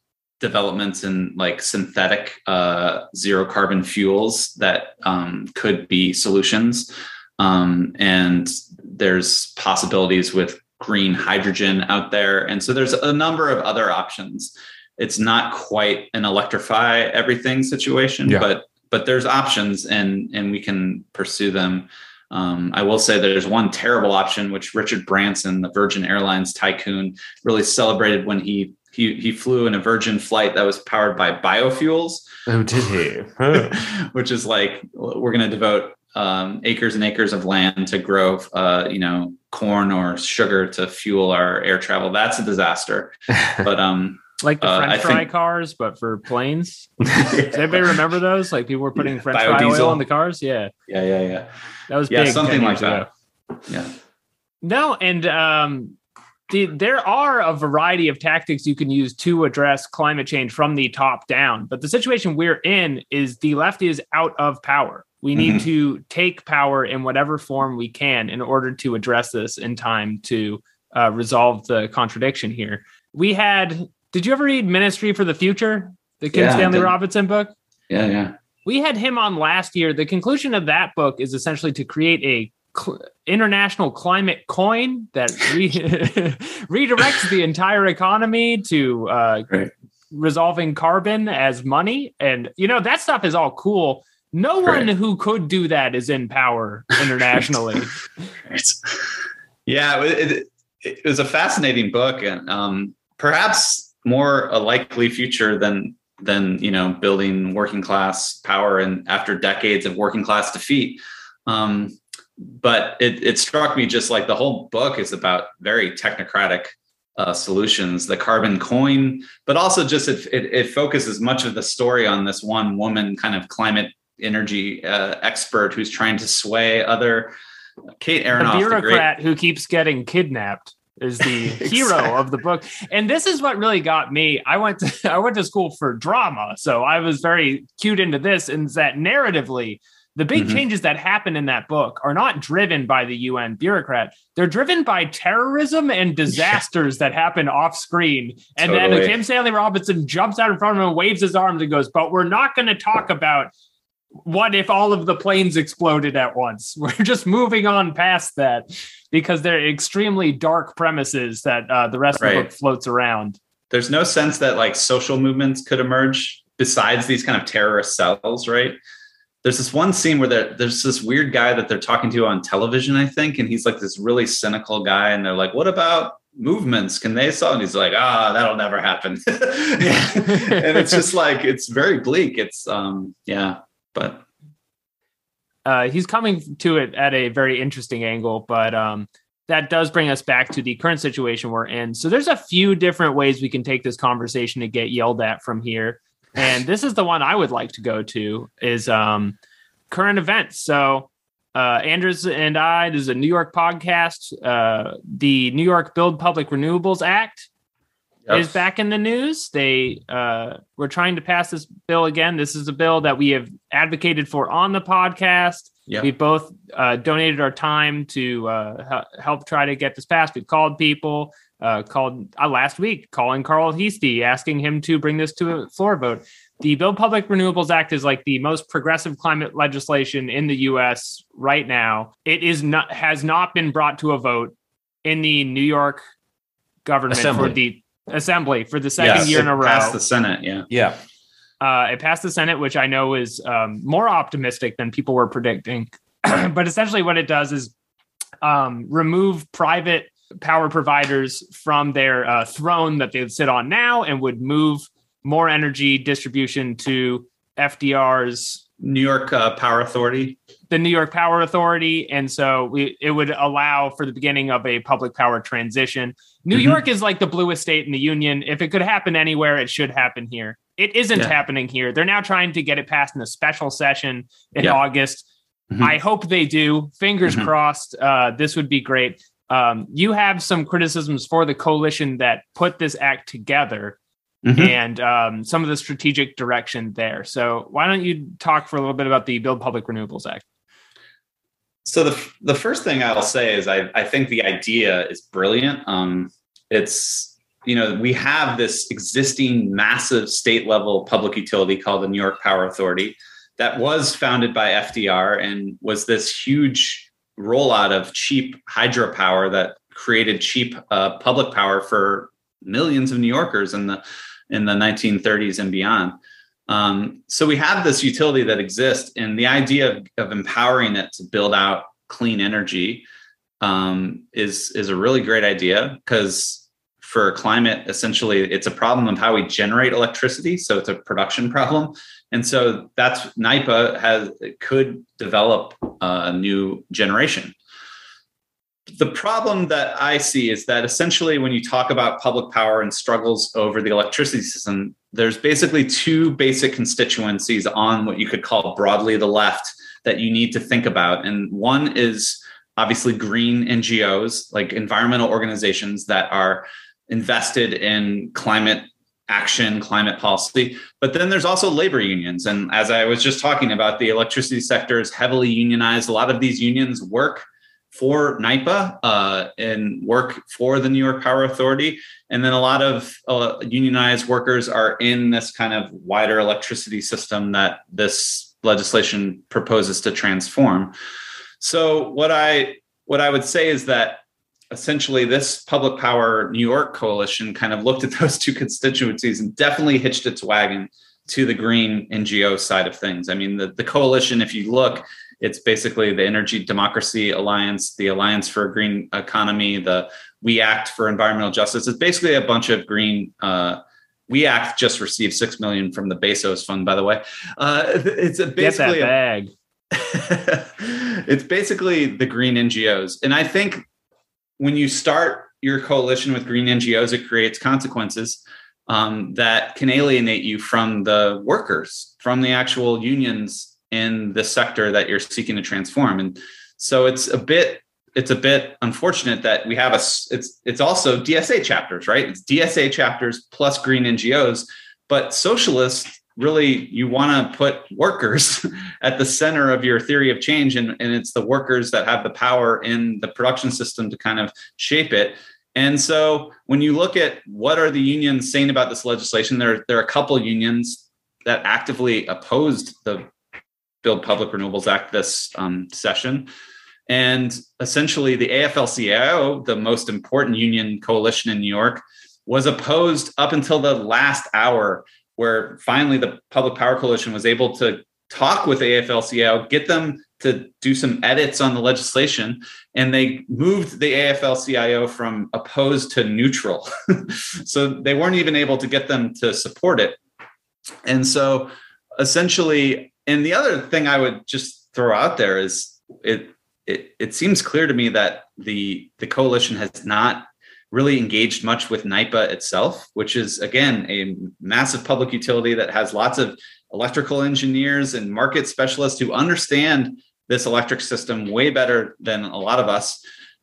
developments in like synthetic uh, zero carbon fuels that um, could be solutions. Um, and there's possibilities with green hydrogen out there. And so there's a number of other options. It's not quite an electrify everything situation, Yeah. but but there's options and and we can pursue them. Um, I will say there's one terrible option which Richard Branson, the Virgin Airlines tycoon, really celebrated when he he he flew in a Virgin flight that was powered by biofuels Oh, did he? [laughs] which is like we're going to devote um, acres and acres of land to grow, uh, you know, corn or sugar to fuel our air travel. That's a disaster. [laughs] But um, Like the Uh, French I fry think- cars, but for planes. [laughs] Does anybody remember those? Like people were putting French fry oil in the cars. Yeah, yeah, yeah, yeah, that was yeah, big something like years ago. that. Yeah, No, and um, the, there are a variety of tactics you can use to address climate change from the top down. But the situation we're in is the left is out of power. We need Mhm. to take power in whatever form we can in order to address this in time to uh, resolve the contradiction here. We had, did you ever read Ministry for the Future, the Kim Yeah, Stanley. Robinson book? yeah, yeah. we had him on last year. The conclusion of that book is essentially to create a cl- international climate coin that re- [laughs] redirects the entire economy to uh, resolving carbon as money. And, you know, that stuff is all cool. No one who could do that is in power internationally. [laughs] Right. Yeah, it, it, it was a fascinating book, and um, perhaps more a likely future than than you know building working class power and after decades of working class defeat. Um, but it, it struck me just like the whole book is about very technocratic uh, solutions, the carbon coin, but also just it, it, it, focuses much of the story on this one woman kind of climate energy uh, expert who's trying to sway other. Kate Aronoff, the bureaucrat great, who keeps getting kidnapped is the [laughs] exactly. hero of the book and this is what really got me i went to [laughs] i went to school for drama so i was very cued into this and that narratively the big mm-hmm. changes that happen in that book are not driven by the UN bureaucrat. They're driven by terrorism and [laughs] disasters that happen off screen. And totally. then Kim Stanley Robinson jumps out in front of him and waves his arms and goes, But we're not going to talk about what if all of the planes exploded at once. [laughs] We're just moving on past that because they're extremely dark premises that uh, the rest right. of the book floats around. There's no sense that like social movements could emerge besides these kind of terrorist cells, right? there's this one scene where there's this weird guy that they're talking to on television, I think, and he's like this really cynical guy, and they're like, "What about movements? Can they solve?" And he's like, "Ah, oh, that'll never happen." [laughs] and it's just like it's very bleak. It's um, yeah, but uh, he's coming to it at a very interesting angle, but um, that does bring us back to the current situation we're in. So there's a few different ways we can take this conversation to get yelled at from here and this is the one I would like to go to is um, current events. So uh, Andrews and I, this is a New York podcast. Uh, the New York Build Public Renewables Act yes. is back in the news. They uh, were trying to pass this bill again. This is a bill that we have advocated for on the podcast. Yep. We've both uh, donated our time to uh, help try to get this passed. We've called people uh, called uh, last week, calling Carl Heastie, asking him to bring this to a floor vote. The Build Public Renewables Act is like the most progressive climate legislation in the U.S. right now. It is not has not been brought to a vote in the New York government assembly. for the assembly for the second yes, year in a row. It passed the Senate, yeah, yeah. Uh, it passed the Senate, which I know is um, more optimistic than people were predicting. [clears throat] but essentially, what it does is um, remove private power providers from their uh, throne that they sit on now and would move more energy distribution to FDR's New York uh, Power Authority. The New York Power Authority, and so we it would allow for the beginning of a public power transition. New mm-hmm. York is like the bluest state in the union. If it could happen anywhere, it should happen here. It isn't yeah. happening here. They're now trying to get it passed in a special session in yeah. August. Mm-hmm. I hope they do. Fingers mm-hmm. crossed. Uh, this would be great. Um, you have some criticisms for the coalition that put this act together mm-hmm. and um, some of the strategic direction there. So, why don't you talk for a little bit about the Build Public Renewables Act? So the the first thing I'll say is I, I think the idea is brilliant. Um, it's you know we have this existing massive state level public utility called the New York Power Authority that was founded by FDR and was this huge rollout of cheap hydropower that created cheap uh, public power for millions of New Yorkers in the in the 1930s and beyond. Um, so we have this utility that exists, and the idea of, of empowering it to build out clean energy um, is is a really great idea because for climate, essentially, it's a problem of how we generate electricity. So it's a production problem, and so that's NYPA has could develop a new generation. The problem that I see is that essentially, when you talk about public power and struggles over the electricity system, there's basically two basic constituencies on what you could call broadly the left that you need to think about. And one is obviously green NGOs, like environmental organizations that are invested in climate action, climate policy. But then there's also labor unions. And as I was just talking about, the electricity sector is heavily unionized. A lot of these unions work for NYPA uh, and work for the New York Power Authority. And then a lot of uh, unionized workers are in this kind of wider electricity system that this legislation proposes to transform. So what I what I would say is that essentially this public power New York coalition kind of looked at [laughs] those two constituencies and definitely hitched its wagon to the green NGO side of things. I mean, the, the coalition, if you look, it's basically the Energy Democracy Alliance, the Alliance for a Green Economy, the We Act for Environmental Justice. It's basically a bunch of green. Uh, we Act just received six million from the Bezos Fund, by the way. Uh, it's a basically Get that bag. [laughs] It's basically the green NGOs, and I think when you start your coalition with green NGOs, it creates consequences um, that can alienate you from the workers, from the actual unions in the sector that you're seeking to transform. And so it's a bit it's a bit unfortunate that we have a it's it's also DSA chapters, right? It's DSA chapters plus green NGOs, but socialists really you want to put workers [laughs] at the center of your theory of change and, and it's the workers that have the power in the production system to kind of shape it and so when you look at what are the unions saying about this legislation there, there are a couple unions that actively opposed the build public renewables act this um, session and essentially the afl-cio the most important union coalition in new york was opposed up until the last hour where finally the Public Power Coalition was able to talk with AFL-CIO, get them to do some edits on the legislation, and they moved the AFL-CIO from opposed to neutral. [laughs] so they weren't even able to get them to support it. And so essentially, and the other thing I would just throw out there is it it, it seems clear to me that the the coalition has not really engaged much with NYPA itself, which is again a massive public utility that has lots of electrical engineers and market specialists who understand this electric system way better than a lot of us.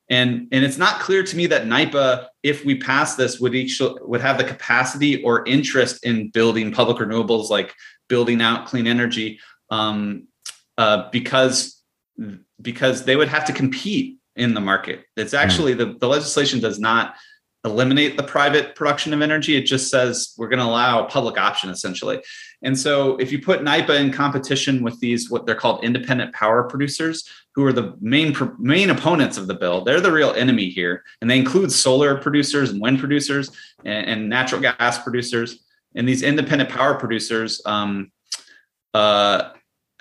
And, and it's not clear to me that NYPA, if we pass this, would each would have the capacity or interest in building public renewables, like building out clean energy, um, uh, because because they would have to compete in the market. It's hmm. actually the, the legislation does not eliminate the private production of energy. It just says we're going to allow public option essentially. And so if you put NYPA in competition with these, what they're called independent power producers, who are the main main opponents of the bill, they're the real enemy here. And they include solar producers and wind producers and, and natural gas producers. And these independent power producers um, uh,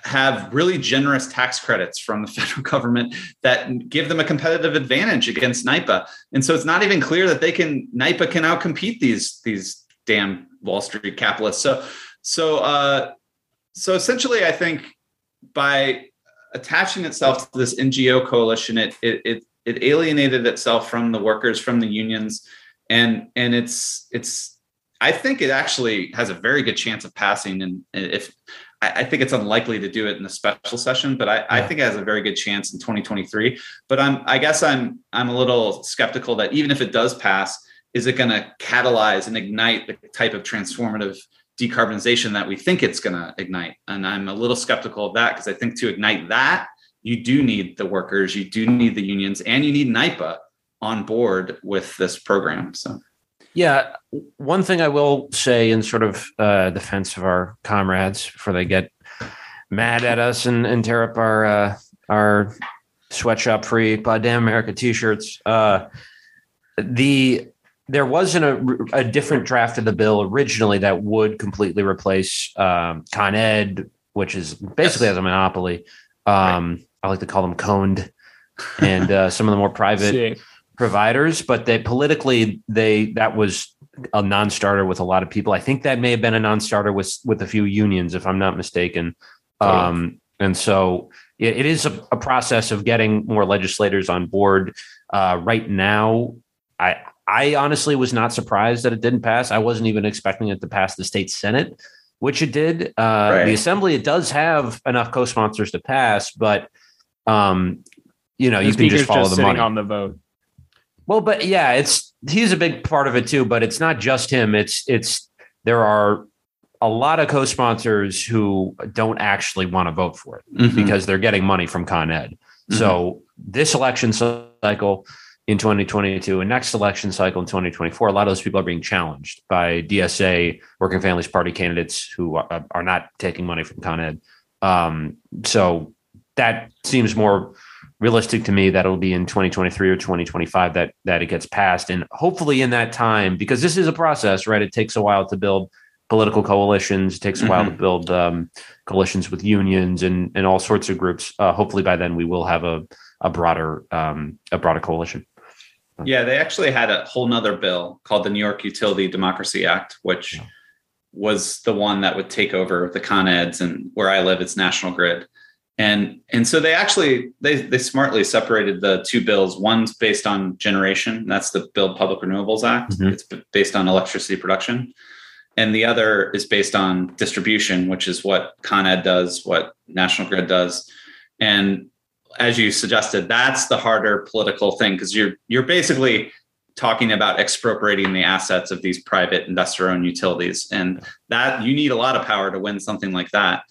have really generous tax credits from the [laughs] federal government that give them a competitive advantage against NYPA. And so it's not even clear that they can NYPA can outcompete these these damn Wall Street capitalists. So so uh, so essentially, I think by attaching itself to this NGO coalition, it it it, it alienated itself from the workers, from the unions, and and it's it's I think it actually has a very good chance of passing. And if I, think it's unlikely to do it in a special session, but I, yeah. I, think it has a very good chance in 2023. But I'm, I guess I'm, I'm a little skeptical that even if it does pass, is it going to catalyze and ignite the type of transformative decarbonization that we think it's going to ignite? And I'm a little skeptical of that because I think to ignite that, you do need the workers, you do need the unions, and you need NYPA on board with this program. So. Yeah, one thing I will say in sort of uh, defense of our comrades before they get mad at us and, and tear up our uh, our sweatshop free damn America t-shirts. Uh, the there wasn't a, a different draft of the bill originally that would completely replace um, Con Ed, which is basically yes. as a monopoly. Um, right. I like to call them coned, and uh, some of the more private providers, but they politically they that was a non-starter with a lot of people. I think that may have been a non-starter with with a few unions, if I'm not mistaken. Um, and so it, it is a, a, process of getting more legislators on board. Uh, right now, I I honestly was not surprised that it didn't pass. I wasn't even expecting it to pass the state senate, which it did. Uh, right. The assembly it does have enough co-sponsors to pass, but um, you know the you can just follow just the money on the vote. Well, but yeah, it's he's a big part of it too. But it's not just him. It's it's there are a lot of co-sponsors who don't actually want to vote for it mm-hmm. because they're getting money from Con Ed. Mm-hmm. So this election cycle in 2022 and next election cycle in 2024, a lot of those people are being challenged by DSA, Working Families Party candidates who are, are not taking money from Con Ed. Um, so that seems more realistic to me that it'll be in 2023 or 2025 that that it gets passed and hopefully in that time because this is a process right it takes a while to build political coalitions it takes a mm-hmm. while to mm-hmm. build um, coalitions with unions and and all sorts of groups uh, hopefully by then we will have a a broader um, a broader coalition yeah they actually had a whole nother bill called the new york utility democracy act which yeah. was the one that would take over the con eds and where i live it's national grid and and so they actually they they smartly separated the two bills. One's based on generation. That's the build public renewables act. Mhm. it's based on electricity production. And the other is based on distribution which is what con ed does what national grid does. And as you suggested that's the harder political thing because you're you're basically talking about expropriating the assets of these private investor owned utilities. And that you need a lot of power to win something like that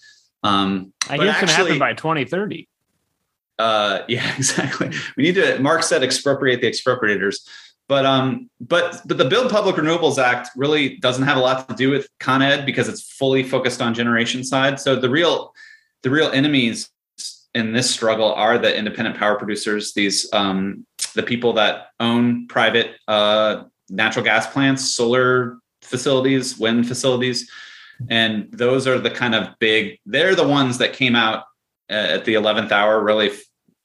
um, I guess it's going to happen by 2030. uh [laughs] yeah exactly. We need to Marx said expropriate the expropriators. But um but but the build public renewables act really doesn't have a lot to do with con ed because it's fully focused on generation side. So the real the real enemies in this struggle are the independent power producers these um the people that own private uh natural gas plants solar facilities wind facilities and those are the kind of big they're the ones that came out uh, at the 11th hour really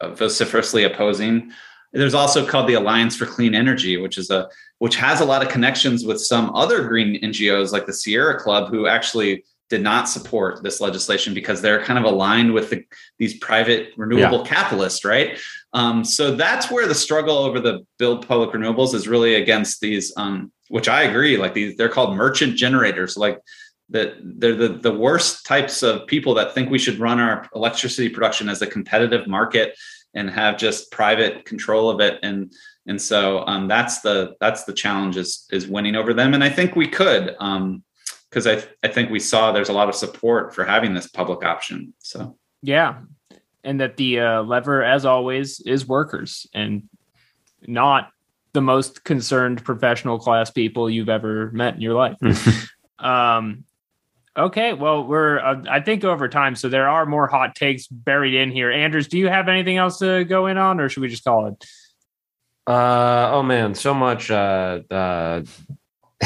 uh, vociferously opposing. There's also called the alliance for clean energy which is a which has a lot of connections with some other green ngos like the sierra club who actually did not support this legislation because they're kind of aligned with the, these private renewable capitalists right? Um, so that's where the struggle over the build public renewables is really against these um, which i agree like these they're called merchant generators. Like that they're the, the worst types of people that think we should run our electricity production as a competitive market and have just private control of it and and so um, that's the that's the challenge is is winning over them and i think we could um because I, I think we saw there's a lot of support for having this public option so Yeah. And that the uh, lever, as always, is workers and not the most concerned professional class people you've ever met in your life. [laughs] um, okay. Well, we're, uh, I think, over time. So there are more hot takes buried in here. Andrews, do you have anything else to go in on or should we just call it? Uh, oh man, so much uh, uh, [laughs]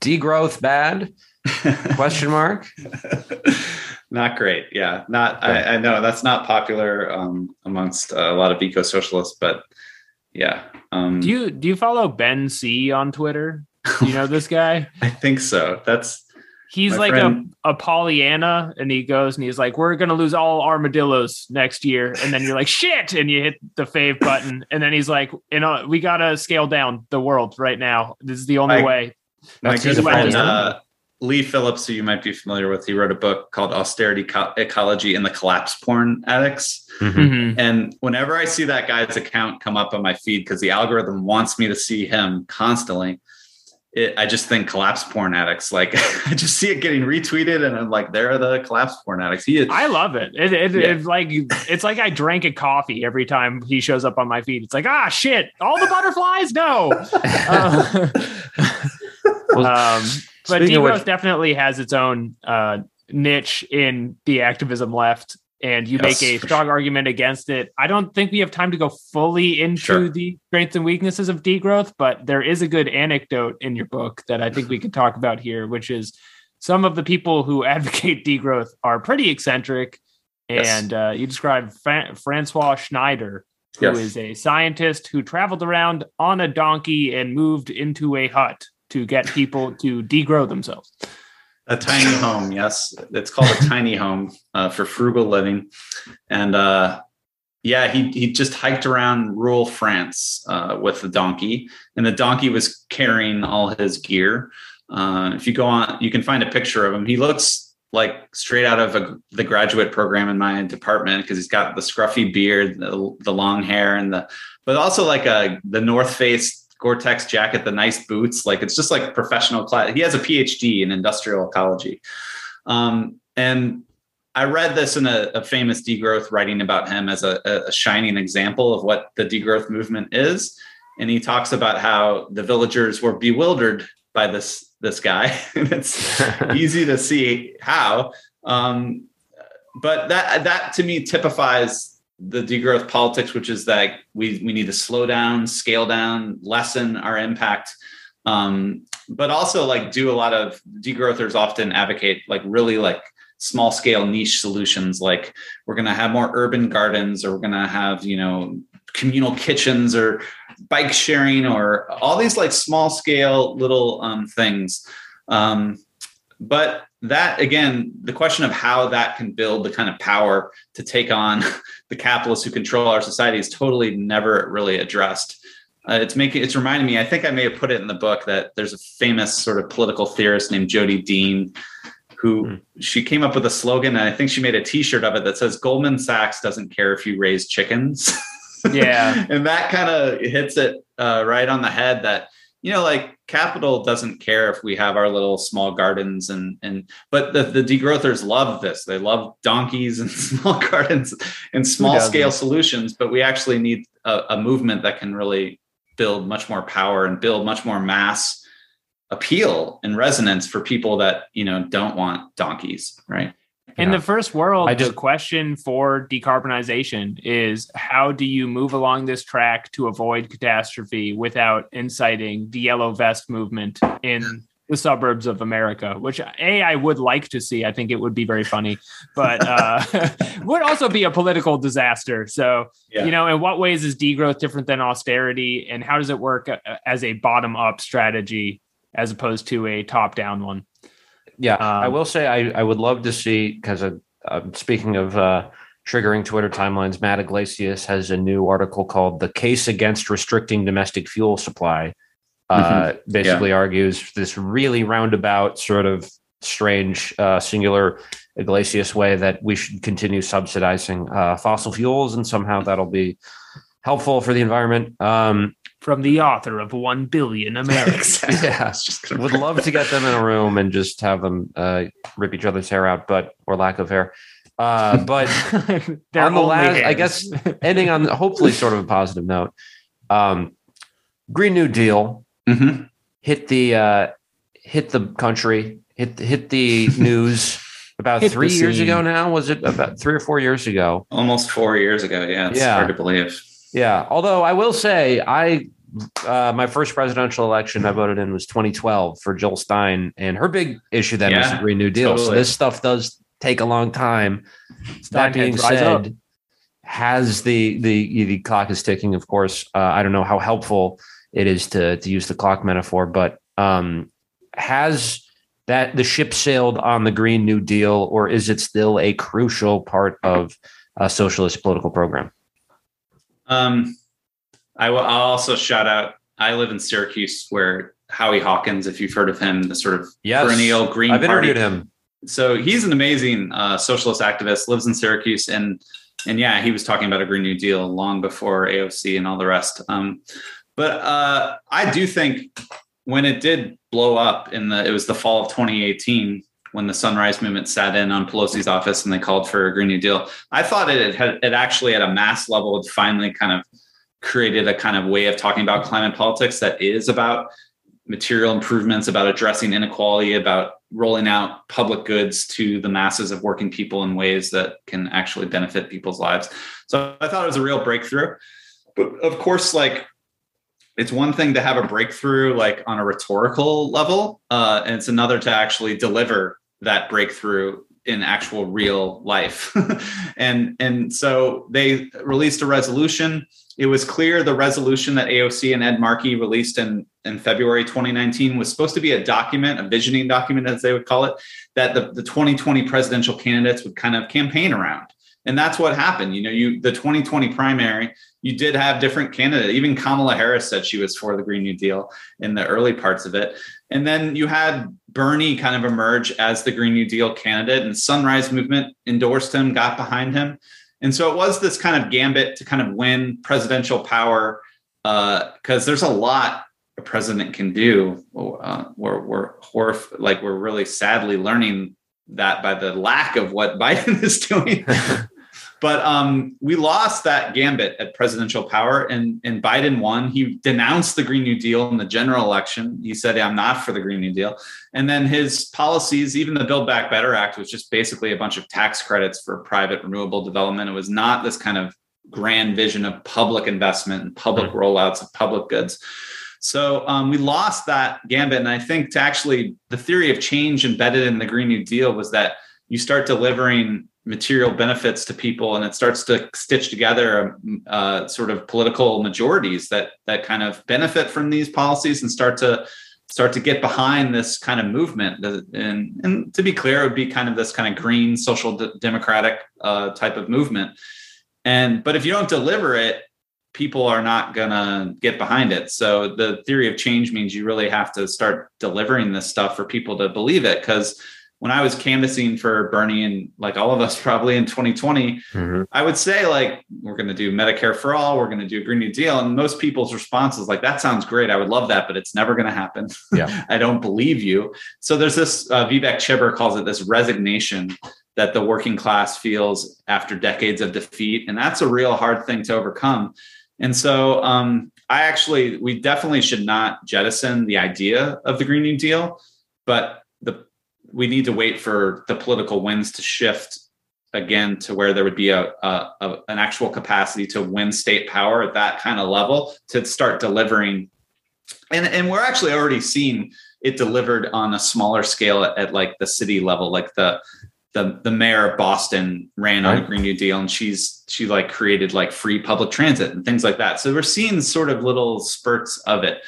degrowth bad? [laughs] Question mark. [laughs] not great yeah not I, I know that's not popular um amongst a lot of eco socialists but yeah um Do you, do you follow Ben C on Twitter? Do you know this guy? i think so that's He's My like friend- a, a Pollyanna, and he goes and he's like, "We're gonna lose all armadillos next year," and then you're like, [laughs] "Shit!" and you hit the fave button, and then he's like, "You know, we gotta scale down the world right now. This is the only I- way." my That's good his friend friend, uh, leigh phillips who you might be familiar with he wrote a book called austerity Co- ecology and the collapse porn addicts Mhm. and whenever i see that guy's account come up on my feed because the algorithm wants me to see him constantly it, I just think collapse porn addicts. Like [laughs] I just see it getting retweeted, and I'm like, there are the collapse porn addicts. He is, I love it. It, it, Yeah. It's like it's like I drank a coffee every time he shows up on my feed. It's like ah shit, all the butterflies. No. [laughs] [laughs] Uh, um, but speaking of degrowth which- definitely has its own uh, niche in the activism left, and you Yes, make a strong argument against it. I don't think we have time to go fully into Sure. the strengths and weaknesses of degrowth, but there is a good anecdote in your book that I think we could talk about here, which is some of the people who [laughs] advocate degrowth are pretty eccentric. Yes. And uh, you describe Fra- Francois Schneider, who is Yes. a scientist who traveled around on a donkey and moved into a hut to get people to degrow themselves. A tiny [laughs] home, yes. It's called a tiny home uh, for frugal living. And uh, yeah, he, he just hiked around rural France uh, with the donkey, and the donkey was carrying all his gear. Uh, if you go on, you can find a picture of him. He looks like straight out of a, the graduate program in my department because he's got the scruffy beard, the, the long hair, and the, but also like a the North Face Gore-Tex jacket, the nice boots. Like it's just like professional class. He has a PhD in industrial ecology. Um, and I read this in a, a famous degrowth writing about him as a, a shining example of what the degrowth movement is. And he talks about how the villagers were bewildered by this this guy. [laughs] and it's [laughs] easy to see how. Um, but that that to me typifies the degrowth politics, which is that we we need to slow down, scale down, lessen our impact, um, but also like do a lot of degrowthers often advocate like really like small scale niche solutions, like we're going to have more urban gardens, or we're going to have you know communal kitchens, or bike sharing, or all these like small scale little um, things. Um, but that again, the question of how that can build the kind of power to take on [laughs] the capitalists who control our society is totally never really addressed. Uh, it's making it's reminding me. I think I may have put it in the book that there's a famous sort of political theorist named Jodi Dean, who mm. she came up with a slogan, and I think she made a T-shirt of it that says "Goldman Sachs doesn't care if you raise chickens." [laughs] Yeah, and that kind of hits it uh, right on the head. That you know, like capital doesn't care if we have our little small gardens and and but the, the degrowthers love this. They love donkeys and [laughs] small gardens and small scale solutions, but we actually need a, a movement that can really build much more power and build much more mass appeal and resonance for people that you know don't want donkeys right in yeah. the first world just, the question for decarbonization is how do you move along this track to avoid catastrophe without inciting the yellow vest movement in the suburbs of America, which a I would like to see. I think it would be very funny, but uh, [laughs] would also be a political disaster. So, yeah. you know, in what ways is degrowth different than austerity, and how does it work uh, as a bottom up strategy as opposed to a top down one? Yeah, um, I will say I, I would love to see because uh, speaking of uh, triggering Twitter timelines, Matt Yglesias has a new article called "The Case Against Restricting Domestic Fuel Supply." Uh, mm-hmm. basically yeah. argues this really roundabout sort of strange uh, singular Yglesias way that we should continue subsidizing uh, fossil fuels and somehow that'll be helpful for the environment. Um, From the author of One Billion Americans. [laughs] yeah, would love to get them in a room and just have them uh, rip each other's hair out, but or lack of hair. Uh, but [laughs] on the last, hairs. I guess, [laughs] ending on hopefully sort of a positive note. Um, Green New Deal mm-hmm. hit the uh, hit the country, hit hit the news about hit three years ago. Now was it about three or four years ago? Almost four years ago. Yeah, it's yeah. hard to believe. Yeah, although I will say I. Uh, my first presidential election I voted in was 2012 for Jill Stein, and her big issue then yeah, was the Green New Deal. Totally. So this stuff does take a long time. that being said, up. has the the the clock is ticking? Of course, uh, I don't know how helpful it is to to use the clock metaphor, but um, has that the ship sailed on the Green New Deal, or is it still a crucial part of a socialist political program? Um, I will I'll also shout out. I live in Syracuse, where Howie Hawkins, if you've heard of him, the sort of yes, perennial Green I've Party. interviewed him. So he's an amazing uh, socialist activist. Lives in Syracuse, and and yeah, he was talking about a Green New Deal long before AOC and all the rest. Um, but uh, I do think when it did blow up in the, it was the fall of 2018 when the Sunrise Movement sat in on Pelosi's office and they called for a Green New Deal. I thought it had it actually at a mass level had finally kind of created a kind of way of talking about climate politics that is about material improvements, about addressing inequality, about rolling out public goods to the masses of working people in ways that can actually benefit people's lives. So I thought it was a real breakthrough. But of course, like it's one thing to have a breakthrough like on a rhetorical level uh, and it's another to actually deliver that breakthrough in actual real life [laughs] and and so they released a resolution it was clear the resolution that aoc and ed markey released in in february 2019 was supposed to be a document a visioning document as they would call it that the, the 2020 presidential candidates would kind of campaign around and that's what happened you know you the 2020 primary you did have different candidates. Even Kamala Harris said she was for the Green New Deal in the early parts of it. And then you had Bernie kind of emerge as the Green New Deal candidate, and Sunrise Movement endorsed him, got behind him. And so it was this kind of gambit to kind of win presidential power because uh, there's a lot a president can do. Uh, we're we're horrif- like we're really sadly learning that by the lack of what [laughs] Biden is doing. [laughs] But um, we lost that gambit at presidential power, and, and Biden won. He denounced the Green New Deal in the general election. He said, I'm not for the Green New Deal. And then his policies, even the Build Back Better Act, was just basically a bunch of tax credits for private renewable development. It was not this kind of grand vision of public investment and public mm-hmm. rollouts of public goods. So um, we lost that gambit. And I think to actually, the theory of change embedded in the Green New Deal was that you start delivering material benefits to people and it starts to stitch together uh, sort of political majorities that that kind of benefit from these policies and start to start to get behind this kind of movement. And, and to be clear, it would be kind of this kind of green social democratic uh, type of movement. And but if you don't deliver it, people are not gonna get behind it. So the theory of change means you really have to start delivering this stuff for people to believe it. Because when I was canvassing for Bernie and like all of us [laughs] probably in 2020, mm-hmm. I would say like we're going to do Medicare for all, we're going to do a Green New Deal, and most people's response is like that sounds great, I would love that, but it's never going to happen. [laughs] Yeah, I don't believe you. So there's this uh, Vivek Chibber calls it this resignation that the working class feels after decades of defeat, and that's a real hard thing to overcome. And so um, I actually, we definitely should not jettison the idea of the Green New Deal, but we need to wait for the political winds to shift again to where there would be a, a, a, an actual capacity to win state power at that kind of level to start delivering and and we're actually already seeing it delivered on a smaller scale at, at like the city level like the the the mayor of Boston ran on a Green New Deal and she's she like created like free public transit and things like that. So we're seeing sort of little spurts of it.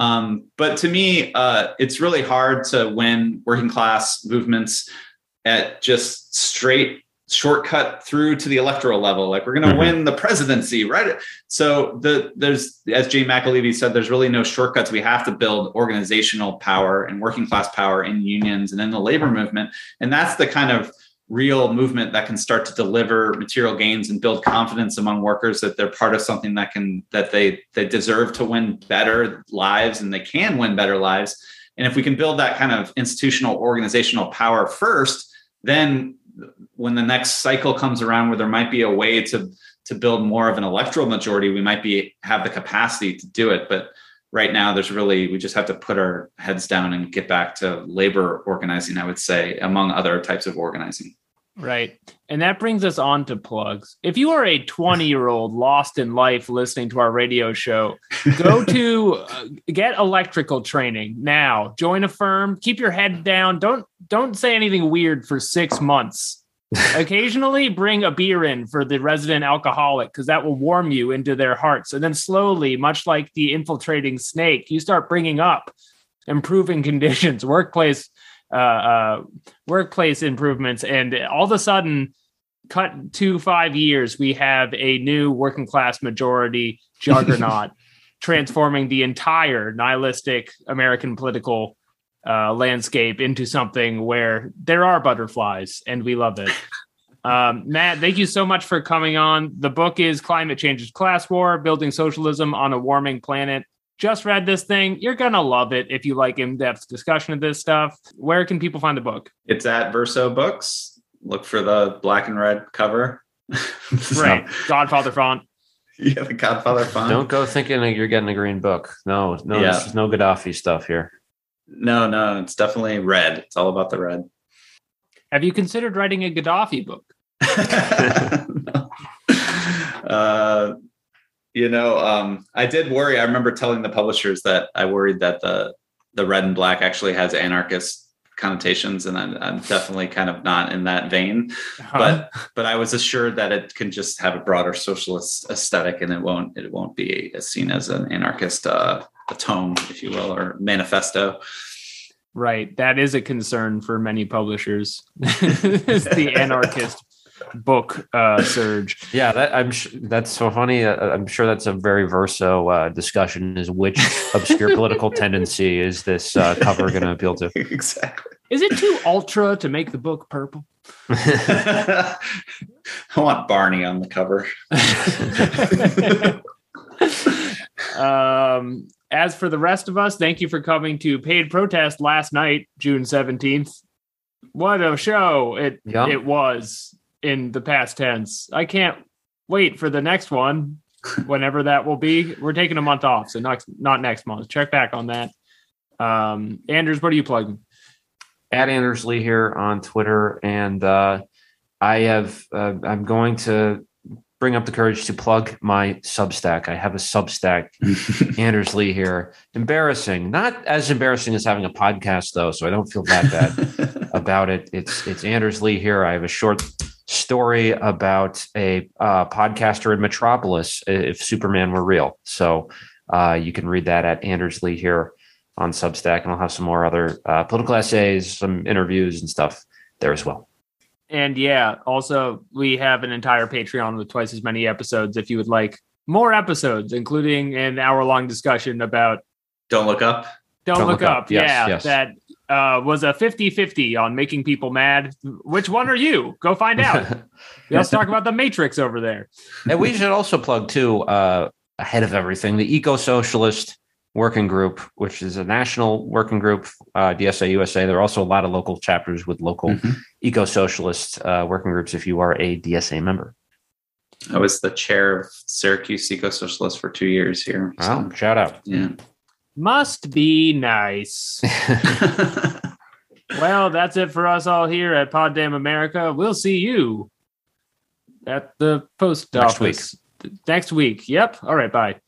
Um, but to me, uh, it's really hard to win working class movements at just straight shortcut through to the electoral level. Like we're going to mm-hmm. win the presidency, right? So the there's as Jane McAlevey said, there's really no shortcuts. We have to build organizational power and working class power in unions and in the labor movement, and that's the kind of real movement that can start to deliver material gains and build confidence among workers that they're part of something that can that they they deserve to win better lives and they can win better lives. And if we can build that kind of institutional organizational power first then when the next cycle comes around where there might be a way to to build more of an electoral majority we might be have the capacity to do it. But right now there's really we just have to put our heads down and get back to labor organizing i would say among other types of organizing Right. And that brings us on to plugs. If you are a 20 year old lost in life listening to our radio show, go [laughs] to uh, get electrical training now. Join a firm, keep your head down. Don't don't say anything weird for 6 months. [laughs] Occasionally bring a beer in for the resident alcoholic cuz that will warm you into their hearts. And then slowly, much like the infiltrating snake, you start bringing up improving [laughs] conditions, workplace uh, uh, workplace improvements, and all of a sudden, cut to five years, we have a new working class majority [laughs] juggernaut transforming the entire nihilistic American political uh, landscape into something where there are butterflies, and we love it. [laughs] Um, Matt, thank you so much for coming on. The book is Climate Change as Class War Building Socialism on a Warming Planet just read this thing. You're going to love it if you like in depth discussion of this stuff. Where can people find the book? It's at Verso Books. Look for the black and red cover. [laughs] right. Godfather font. [laughs] Yeah, the Godfather font. Don't go thinking you're getting a green book. No, no, yeah. no Gaddafi stuff here. No, no, it's definitely red. It's all about the red. Have you considered writing a Gaddafi book? [laughs] uh, you know, um, I did worry. I remember telling the publishers that I worried that the the red and black actually has anarchist connotations, and I'm, I'm definitely kind of not in that vein. Uh-huh. But but I was assured that it can just have a broader socialist aesthetic, and it won't it won't be seen as an anarchist uh, a tome, if you will, or manifesto. Right, that is a concern for many publishers. [laughs] is the [laughs] anarchist book uh, surge. Yeah, that, I'm sh- that's so funny. Uh, I'm sure that's a very verso uh, discussion. Is which obscure political [laughs] tendency is this uh, cover going to appeal to? [laughs] Exactly. Is it too ultra to make the book purple? [laughs] I want Barney on the cover. um, as for the rest of us, thank you for coming to paid protest last night, June seventeenth. What a show it yeah. it was in the past tense. I can't wait for the next one, whenever that will be. We're taking a month off, so not not next month. Check back on that. Um, Anders, what are you plugging? At Anders Lee here on Twitter, and uh, I have uh, I'm going to bring up the courage to plug my Substack. I have a Substack, [laughs] Anders Lee here. Embarrassing, not as embarrassing as having a podcast though, so I don't feel that bad [laughs] about it. It's it's Anders Lee here. I have a short story about a uh, podcaster in Metropolis if Superman were real. So uh, you can read that at Anders Lee here on Substack, and I'll have some more other uh, political essays, some interviews, and stuff there as well. And yeah, also we have an entire Patreon with twice as many episodes if you would like more episodes, including an hour long discussion about Don't look up. Don't, Don't Look, Look Up. Up. Yes, yeah, yes. that uh, was a 50 50 on making people mad. Which one are you? Go find out. [laughs] Let's talk about the Matrix over there. and we should also plug too, uh, ahead of everything, the Eco Socialist Working Group, which is a national working group, uh, DSA USA. There are also a lot of local chapters with local Mhm. Eco Socialist uh, working groups. If you are a DSA member, I was the chair of Syracuse Eco Socialist for two years here. so, well, shout out. yeah. Must be nice. [laughs] Well, that's it for us all here at Pod Damn America. We'll see you at the post Next office next week. Yep. All right. Bye.